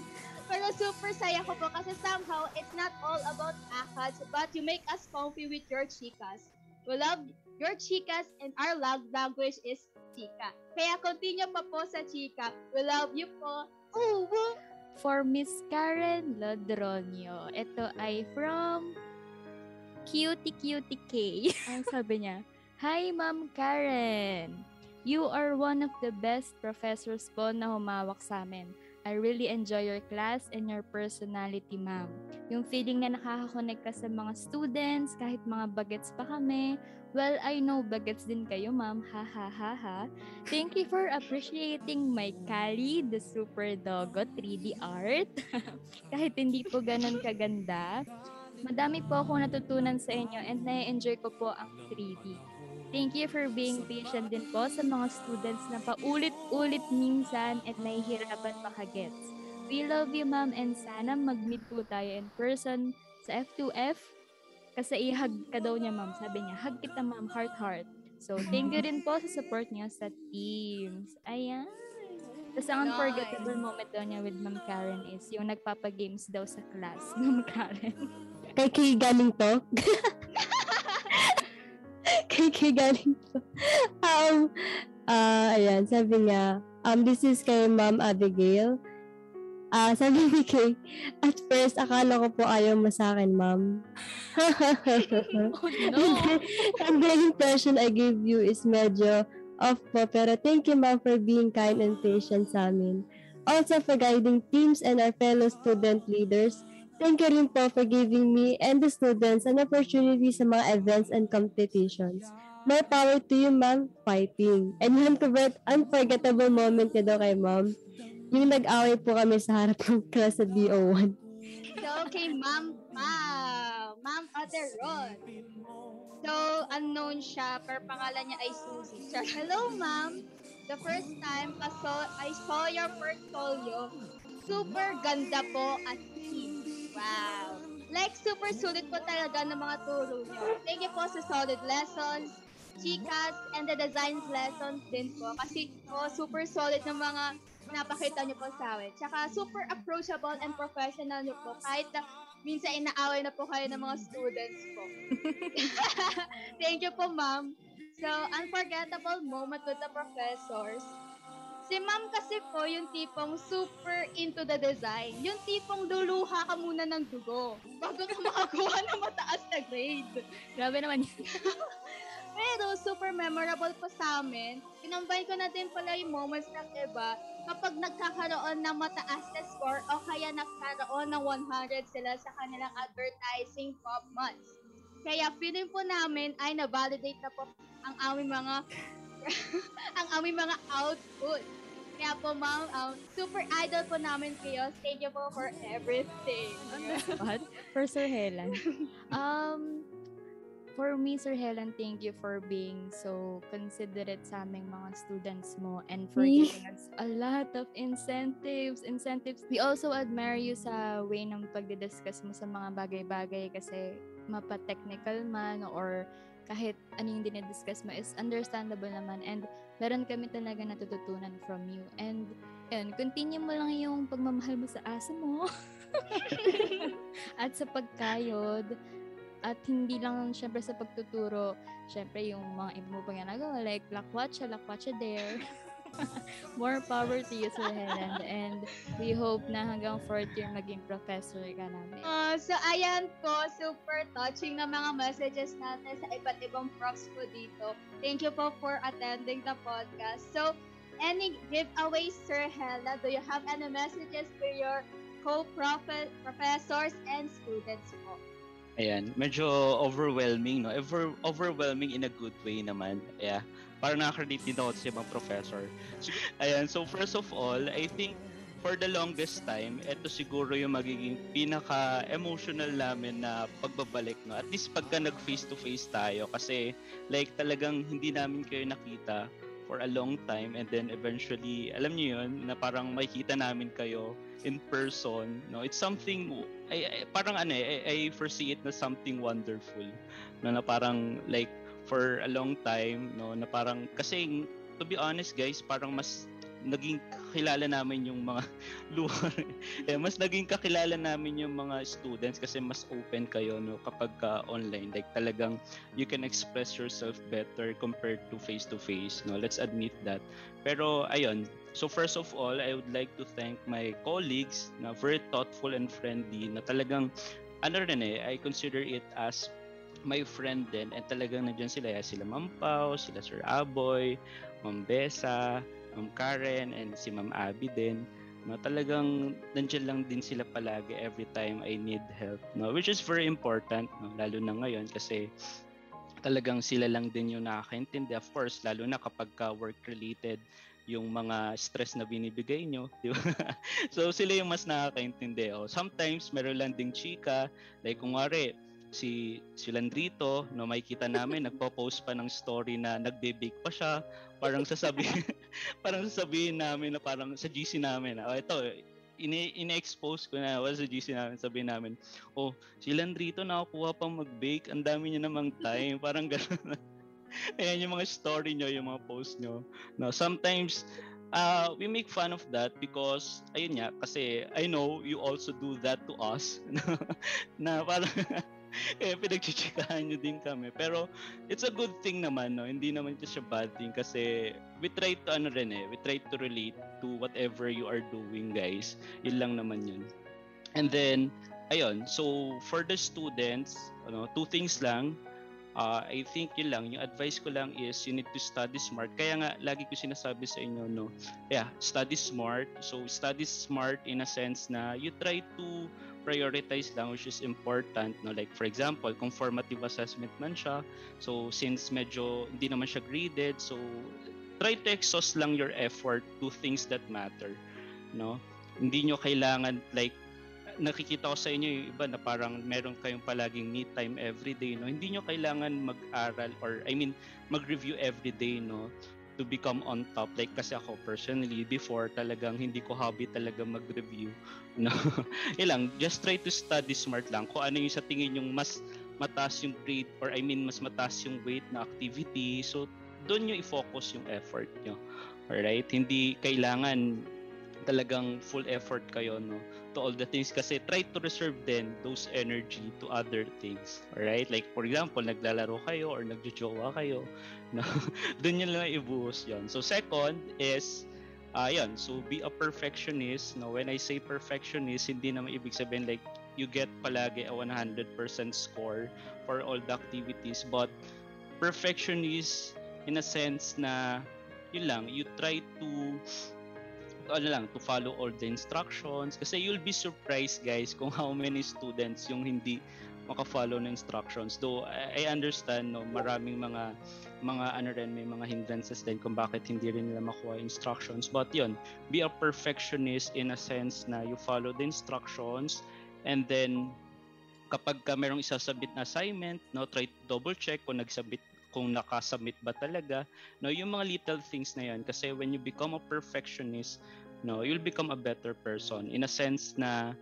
Pero super saya ko po kasi somehow it's not all about ACADS but you make us comfy with your chicas. We love your chicas and our love language is chika. Kaya continue pa po sa chika. We love you po. Ooh, woo! For Miss Karen Lodronio, ito ay from Cutie Cutie K. Ang sabi niya, Hi Ma'am Karen! You are one of the best professors po na humawak sa amin. I really enjoy your class and your personality, ma'am. Yung feeling na nakakakonect ka sa mga students, kahit mga bagets pa kami. Well, I know bagets din kayo, ma'am. Ha ha ha ha. Thank you for appreciating my Kali, the super dogo 3D art. kahit hindi po ganun kaganda. Madami po akong natutunan sa inyo and na-enjoy ko po ang 3D. Thank you for being patient din po sa mga students na paulit-ulit minsan at nahihirapan makagets. We love you, ma'am, and sana mag-meet po tayo in person sa F2F. Kasi ihag ka daw niya, ma'am. Sabi niya, hug kita, ma'am, heart-heart. So, thank you din po sa support niya sa teams. Ayan. Tapos ang unforgettable moment daw niya with Ma'am Karen is yung nagpapagames daw sa class, Ma'am Karen. Kay Kay galing to. kay Kay galing to. um, ah, ayan, sabi niya, um, this is kay Ma'am Abigail. Ah, sabi ni Kay, at first, akala ko po ayaw mo sa akin, ma'am. oh no! And the impression I gave you is medyo off po, pero thank you, ma'am, for being kind and patient sa amin. Also for guiding teams and our fellow student leaders. Thank you rin po for giving me and the students an opportunity sa mga events and competitions. More power to you, ma'am, fighting. And yung uncovered, unforgettable moment niya daw kay ma'am, yung nag-away po kami sa harap ng class sa DO1. So, kay Ma'am. Ma'am Ate Ron. So, unknown siya, pero pangalan niya ay Susie. So, hello, ma'am. The first time I saw, I saw your portfolio, super ganda po at clean. Wow. Like, super sulit po talaga ng mga turo niyo. Thank you po sa solid lessons, chicas, and the designs lessons din po. Kasi po, super solid ng mga napakita niyo po sa amin. Tsaka super approachable and professional niyo po kahit na minsan inaaway na po kayo ng mga students po. Thank you po, ma'am. So, unforgettable moment with the professors. Si ma'am kasi po yung tipong super into the design. Yung tipong luluha ka muna ng dugo bago ka makakuha ng mataas na grade. Grabe naman yun. Pero super memorable po sa amin. Kinambine ko na din pala yung moments ng iba kapag nagkakaroon ng mataas na score o kaya nagkaroon ng 100 sila sa kanilang advertising pop months. Kaya feeling po namin ay na-validate na po ang aming mga ang aming mga output. Kaya po ma'am, um, super idol po namin kayo. Thank you po for everything. What? For Sir Helen. Um, for me, Sir Helen, thank you for being so considerate sa aming mga students mo and for giving us a lot of incentives. Incentives. We also admire you sa way ng pagdidiscuss mo sa mga bagay-bagay kasi mapa-technical man or kahit ano yung dinidiscuss mo is understandable naman and meron kami talaga natututunan from you. And yun, continue mo lang yung pagmamahal mo sa asa mo at sa pagkayod. At hindi lang syempre sa pagtuturo, syempre yung mga iba mo pang ginagawa, like lakwatsa, lakwatsa there. More power to you, Sir Helen. And we hope na hanggang fourth year maging professor ka namin. Uh, so, ayan po, super touching na mga messages natin sa iba't ibang profs po dito. Thank you po for attending the podcast. So, any giveaways, Sir Hela? Do you have any messages to your co-professors and students po? Ayan, medyo overwhelming, no? Over, overwhelming in a good way naman. Yeah. Parang nakaka-relate din ako sa ibang professor. So, ayan, so first of all, I think for the longest time, ito siguro yung magiging pinaka-emotional namin na pagbabalik, no? At least pagka nag-face-to-face tayo kasi like talagang hindi namin kayo nakita for a long time and then eventually, alam niyo yun, na parang makikita namin kayo in person, no? It's something I, I parang ano eh, I, I foresee it na something wonderful. No, na parang like for a long time, no, na parang kasi to be honest guys, parang mas naging kakilala namin yung mga lugar. eh, mas naging kakilala namin yung mga students kasi mas open kayo no kapag ka online. Like talagang you can express yourself better compared to face to face, no. Let's admit that. Pero ayun, so first of all, I would like to thank my colleagues na very thoughtful and friendly na talagang ano rin eh, I consider it as my friend din and talagang nandiyan sila sila Ma'am Pao, sila Sir Aboy, Ma'am Besa, Ma'am Karen, and si Ma'am Abby din. No, talagang nandiyan lang din sila palagi every time I need help. No, which is very important, no, lalo na ngayon kasi talagang sila lang din yung nakakaintindi. Of course, lalo na kapag ka work-related yung mga stress na binibigay nyo. Di ba? so, sila yung mas nakakaintindi. Oh, sometimes, meron lang ding chika. Like, kung wari, si si Landrito, no, makikita namin nagpo-post pa ng story na nagbe-bake pa siya. Parang sasabihin parang sasabihin namin na parang sa GC namin, oh, ito ini ine-expose ko na was sa GC namin sabihin namin oh si Landrito nakakuha pang mag-bake ang dami niya namang time parang gano'n ayan yung mga story nyo yung mga post nyo no sometimes uh, we make fun of that because ayun nga kasi I know you also do that to us na parang eh, pinagchichikahan nyo din kami. Pero, it's a good thing naman, no? Hindi naman ito siya bad thing kasi we try to, ano rin eh, we try to relate to whatever you are doing, guys. Yun lang naman yun. And then, ayun, so for the students, ano, two things lang. Uh, I think yun lang, yung advice ko lang is you need to study smart. Kaya nga, lagi ko sinasabi sa inyo, no, yeah, study smart. So, study smart in a sense na you try to prioritize lang which is important no? Like for example kung formative assessment man siya. So since medyo hindi naman siya graded so try to exhaust lang your effort to things that matter no? Hindi nyo kailangan like nakikita ko sa inyo yung iba na parang meron kayong palaging me time every day no? Hindi nyo kailangan mag-aral or I mean mag-review every day no? To become on top. Like kasi ako personally before talagang hindi ko hobby talaga mag-review no? Ilang just try to study smart lang. Kung ano yung sa tingin yung mas mataas yung grade or I mean mas mataas yung weight na activity. So doon nyo i-focus yung effort nyo. Alright? Hindi kailangan talagang full effort kayo no to all the things kasi try to reserve then those energy to other things alright? Like for example naglalaro kayo or nagjojowa kayo no? Doon nyo lang ibuhos yon so second is uh, yun, so be a perfectionist no? When I say perfectionist hindi naman ibig sabihin like you get palagi a 100% score for all the activities. But perfectionist in a sense na yun lang you try to ano lang, to follow all the instructions. Kasi you'll be surprised, guys, kung how many students yung hindi maka-follow ng instructions. Though, I, understand, no, maraming mga mga ano rin, may mga hindrances din kung bakit hindi rin nila makuha instructions. But yun, be a perfectionist in a sense na you follow the instructions and then kapag ka merong isasabit na assignment, no, try to double check kung nagsabit kung nakasubmit ba talaga. No, yung mga little things na yan kasi when you become a perfectionist, no, you'll become a better person in a sense na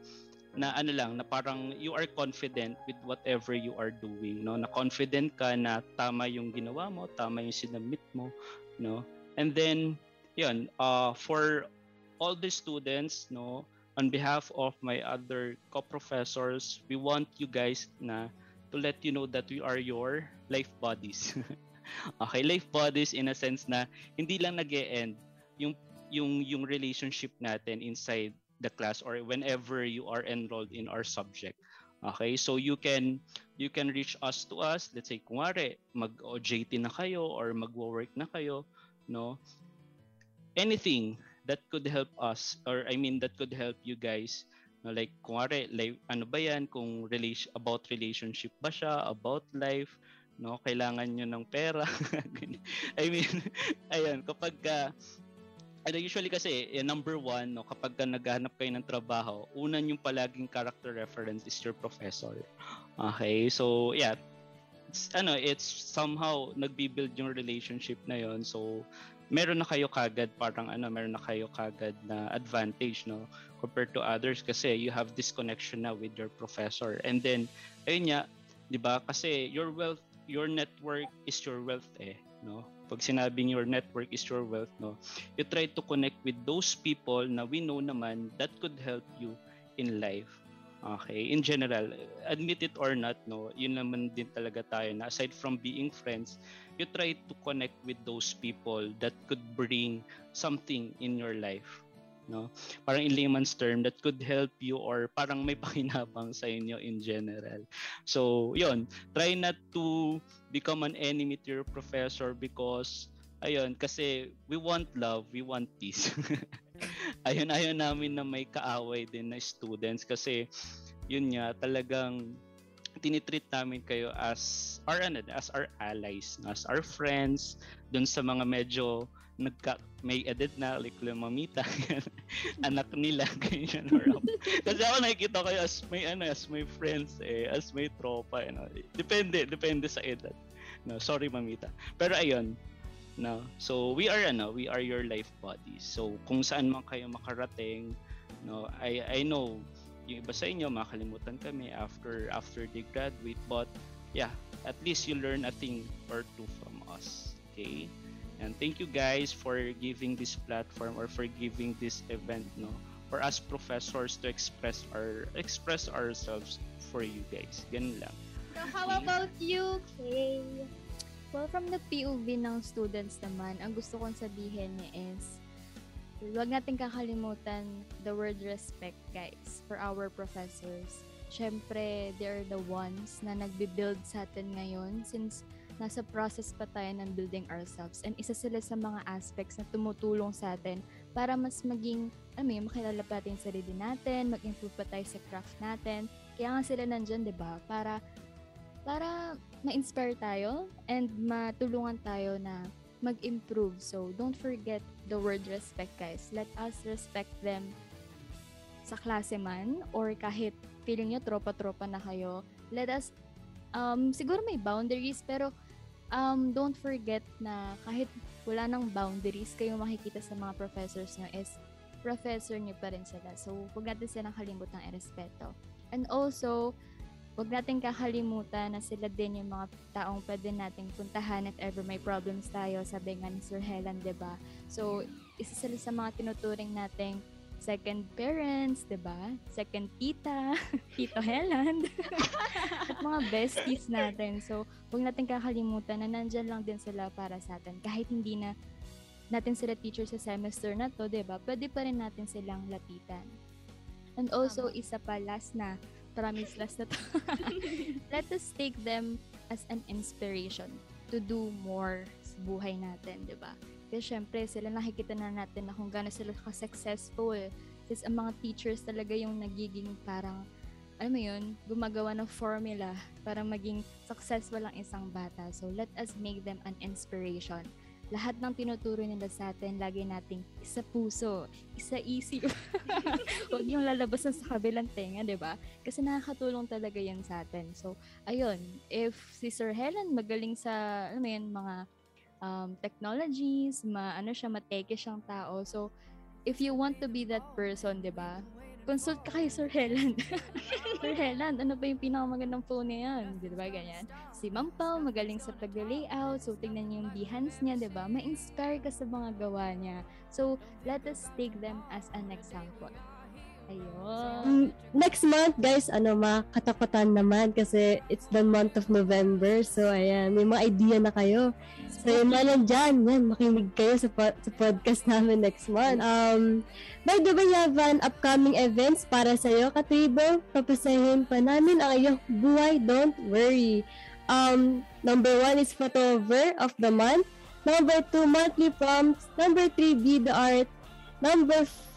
na ano lang na parang you are confident with whatever you are doing no na confident ka na tama yung ginawa mo tama yung sinabit mo no and then yun uh for all the students no on behalf of my other co-professors we want you guys na to let you know that we are your life bodies. okay, life bodies in a sense na hindi lang nag end yung yung yung relationship natin inside the class or whenever you are enrolled in our subject. Okay, so you can you can reach us to us. Let's say kunwari mag-OJT na kayo or magwo-work na kayo, no? Anything that could help us or I mean that could help you guys like kunwari like, ano ba yan? Kung relation about relationship ba siya? About life? No? Kailangan niyo ng pera? I mean ayun kapag ka ano usually kasi eh, number one no kapag ka naghahanap kayo ng trabaho una yung palaging character reference is your professor. Okay? So yeah. It's, ano it's somehow nagbi-build yung relationship na yon so meron na kayo kagad parang ano meron na kayo kagad na advantage no compared to others kasi you have this connection now with your professor. And then ayun nga 'di ba? Kasi your wealth your network is your wealth eh no? Pag sinabing your network is your wealth no? You try to connect with those people na we know naman that could help you in life. Okay? In general admit it or not no? Yun naman din talaga tayo na aside from being friends you try to connect with those people that could bring something in your life no? Parang in layman's term that could help you or parang may pakinabang sa inyo in general. So yon try not to become an enemy to your professor because ayun kasi we want love we want peace. Ayun ayun namin na may kaaway din na students kasi yun nga talagang tinitreat namin kayo as our ano, as our allies, as our friends, dun sa mga medyo nagka, may edit na, like mamita, anak nila, ganyan. Or, kasi ako nakikita kayo as may, ano, as my friends, eh, as may tropa, you know. Depende, depende sa edad. No, sorry, mamita. Pero ayun, no. So, we are, ano, we are your life buddies. So, kung saan man kayo makarating, no, I, I know, yung iba sa inyo makalimutan kami after after they graduate but yeah at least you learn a thing or two from us okay and thank you guys for giving this platform or for giving this event no for us professors to express our express ourselves for you guys ganun lang So how about you, Kay? Well, from the POV ng students naman, ang gusto kong sabihin niya is, huwag natin kakalimutan the word respect, guys, for our professors. Siyempre, they are the ones na nagbi-build sa atin ngayon since nasa process pa tayo ng building ourselves. And isa sila sa mga aspects na tumutulong sa atin para mas maging, alam mo yun, makilala pa natin sarili natin, mag-improve pa tayo sa craft natin. Kaya nga sila nandyan, di ba? Para, para ma-inspire tayo and matulungan tayo na mag-improve. So, don't forget the word respect, guys. Let us respect them sa klase man or kahit feeling nyo tropa-tropa na kayo. Let us, um, siguro may boundaries, pero um, don't forget na kahit wala nang boundaries kayo makikita sa mga professors nyo is professor nyo pa rin sila. So, huwag natin silang kalimutang irespeto. And also, Huwag natin kakalimutan na sila din yung mga taong pwede nating puntahan if ever may problems tayo, sabi nga ni Sir Helen, ba? So, isa sila sa mga tinuturing nating second parents, 'di ba? Second tita, Tito Helen. At mga besties natin. So, huwag natin kakalimutan na nandyan lang din sila para sa atin. Kahit hindi na natin sila teacher sa semester na to, 'di ba? Pwede pa rin natin silang lapitan. And also, isa pa last na, promise last na to. Let us take them as an inspiration to do more buhay natin, di ba? Kasi syempre, sila nakikita na natin na kung gaano sila ka-successful. Kasi ang mga teachers talaga yung nagiging parang, alam mo yun, gumagawa ng formula para maging successful ang isang bata. So, let us make them an inspiration lahat ng tinuturo nila sa atin, lagi nating isa puso, isa isip. Huwag yung lalabas sa kabilang tenga, di ba? Kasi nakakatulong talaga yan sa atin. So, ayun, if si Sir Helen magaling sa, ano yun, mga um, technologies, ma, ano siya, mateke siyang tao. So, if you want to be that person, di ba? consult ka kay Sir Helen. Sir Helen, ano ba yung pinakamagandang phone niya yan? Di ba ganyan? Si Ma'am Pao, magaling sa pag-layout. So, tingnan niyo yung behance niya, di ba? Ma-inspire ka sa mga gawa niya. So, let us take them as an example. Ayun. Mm, next month, guys, ano, makakatakutan naman kasi it's the month of November. So, ayan, may mga idea na kayo. So, yung mga nandyan, yan, makinig kayo sa, po- sa podcast namin next month. Um, by the way, you have an upcoming events para sa'yo, Katribo. Papasahin pa namin ang iyong buhay. Don't worry. Um, number one is Photover of the month. Number two, monthly prompts. Number three, be the art. Number four,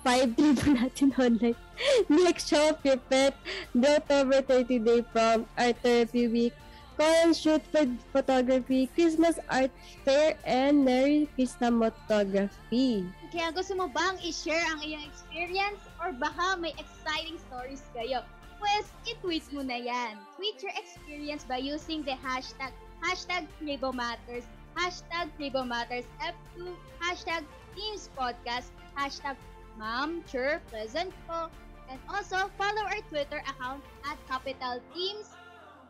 five, tribo natin online. Next show of your pet. The October 30 day prompt. Art therapy week. And shoot for photography. Christmas art fair. And Merry Christmas photography. Kaya gusto mo bang i-share ang iyong experience or baka may exciting stories kayo? Pues, i-tweet mo na yan. Tweet your experience by using the hashtag hashtag Matters, hashtag Matters F2, hashtag Teams Podcast, hashtag Ma'am Chur Present po, and also follow our Twitter account at Capital Teams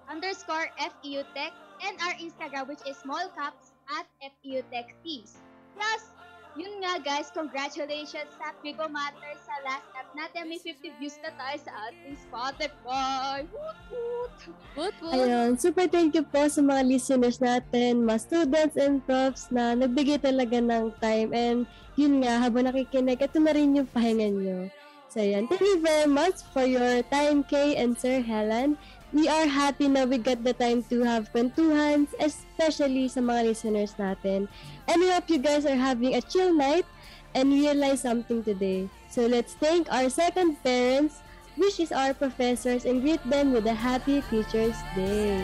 underscore FEU Tech and our Instagram which is small caps at FEU Tech Teams. Plus, yun nga guys, congratulations sa Tribo Matters sa last app natin. May 50 views na tayo sa ating Spotify. Woot woot! Woot woot. Ayun, super thank you po sa mga listeners natin, mga students and profs na nagbigay talaga ng time. And yun nga, habang nakikinig, ito na rin yung pahinga nyo. So yan, thank you very much for your time, Kay and Sir Helen. We are happy na we got the time to have kwentuhans, especially sa mga listeners natin. And we hope you guys are having a chill night and realize something today. So let's thank our second parents, wishes our professors, and greet them with a happy Teacher's Day.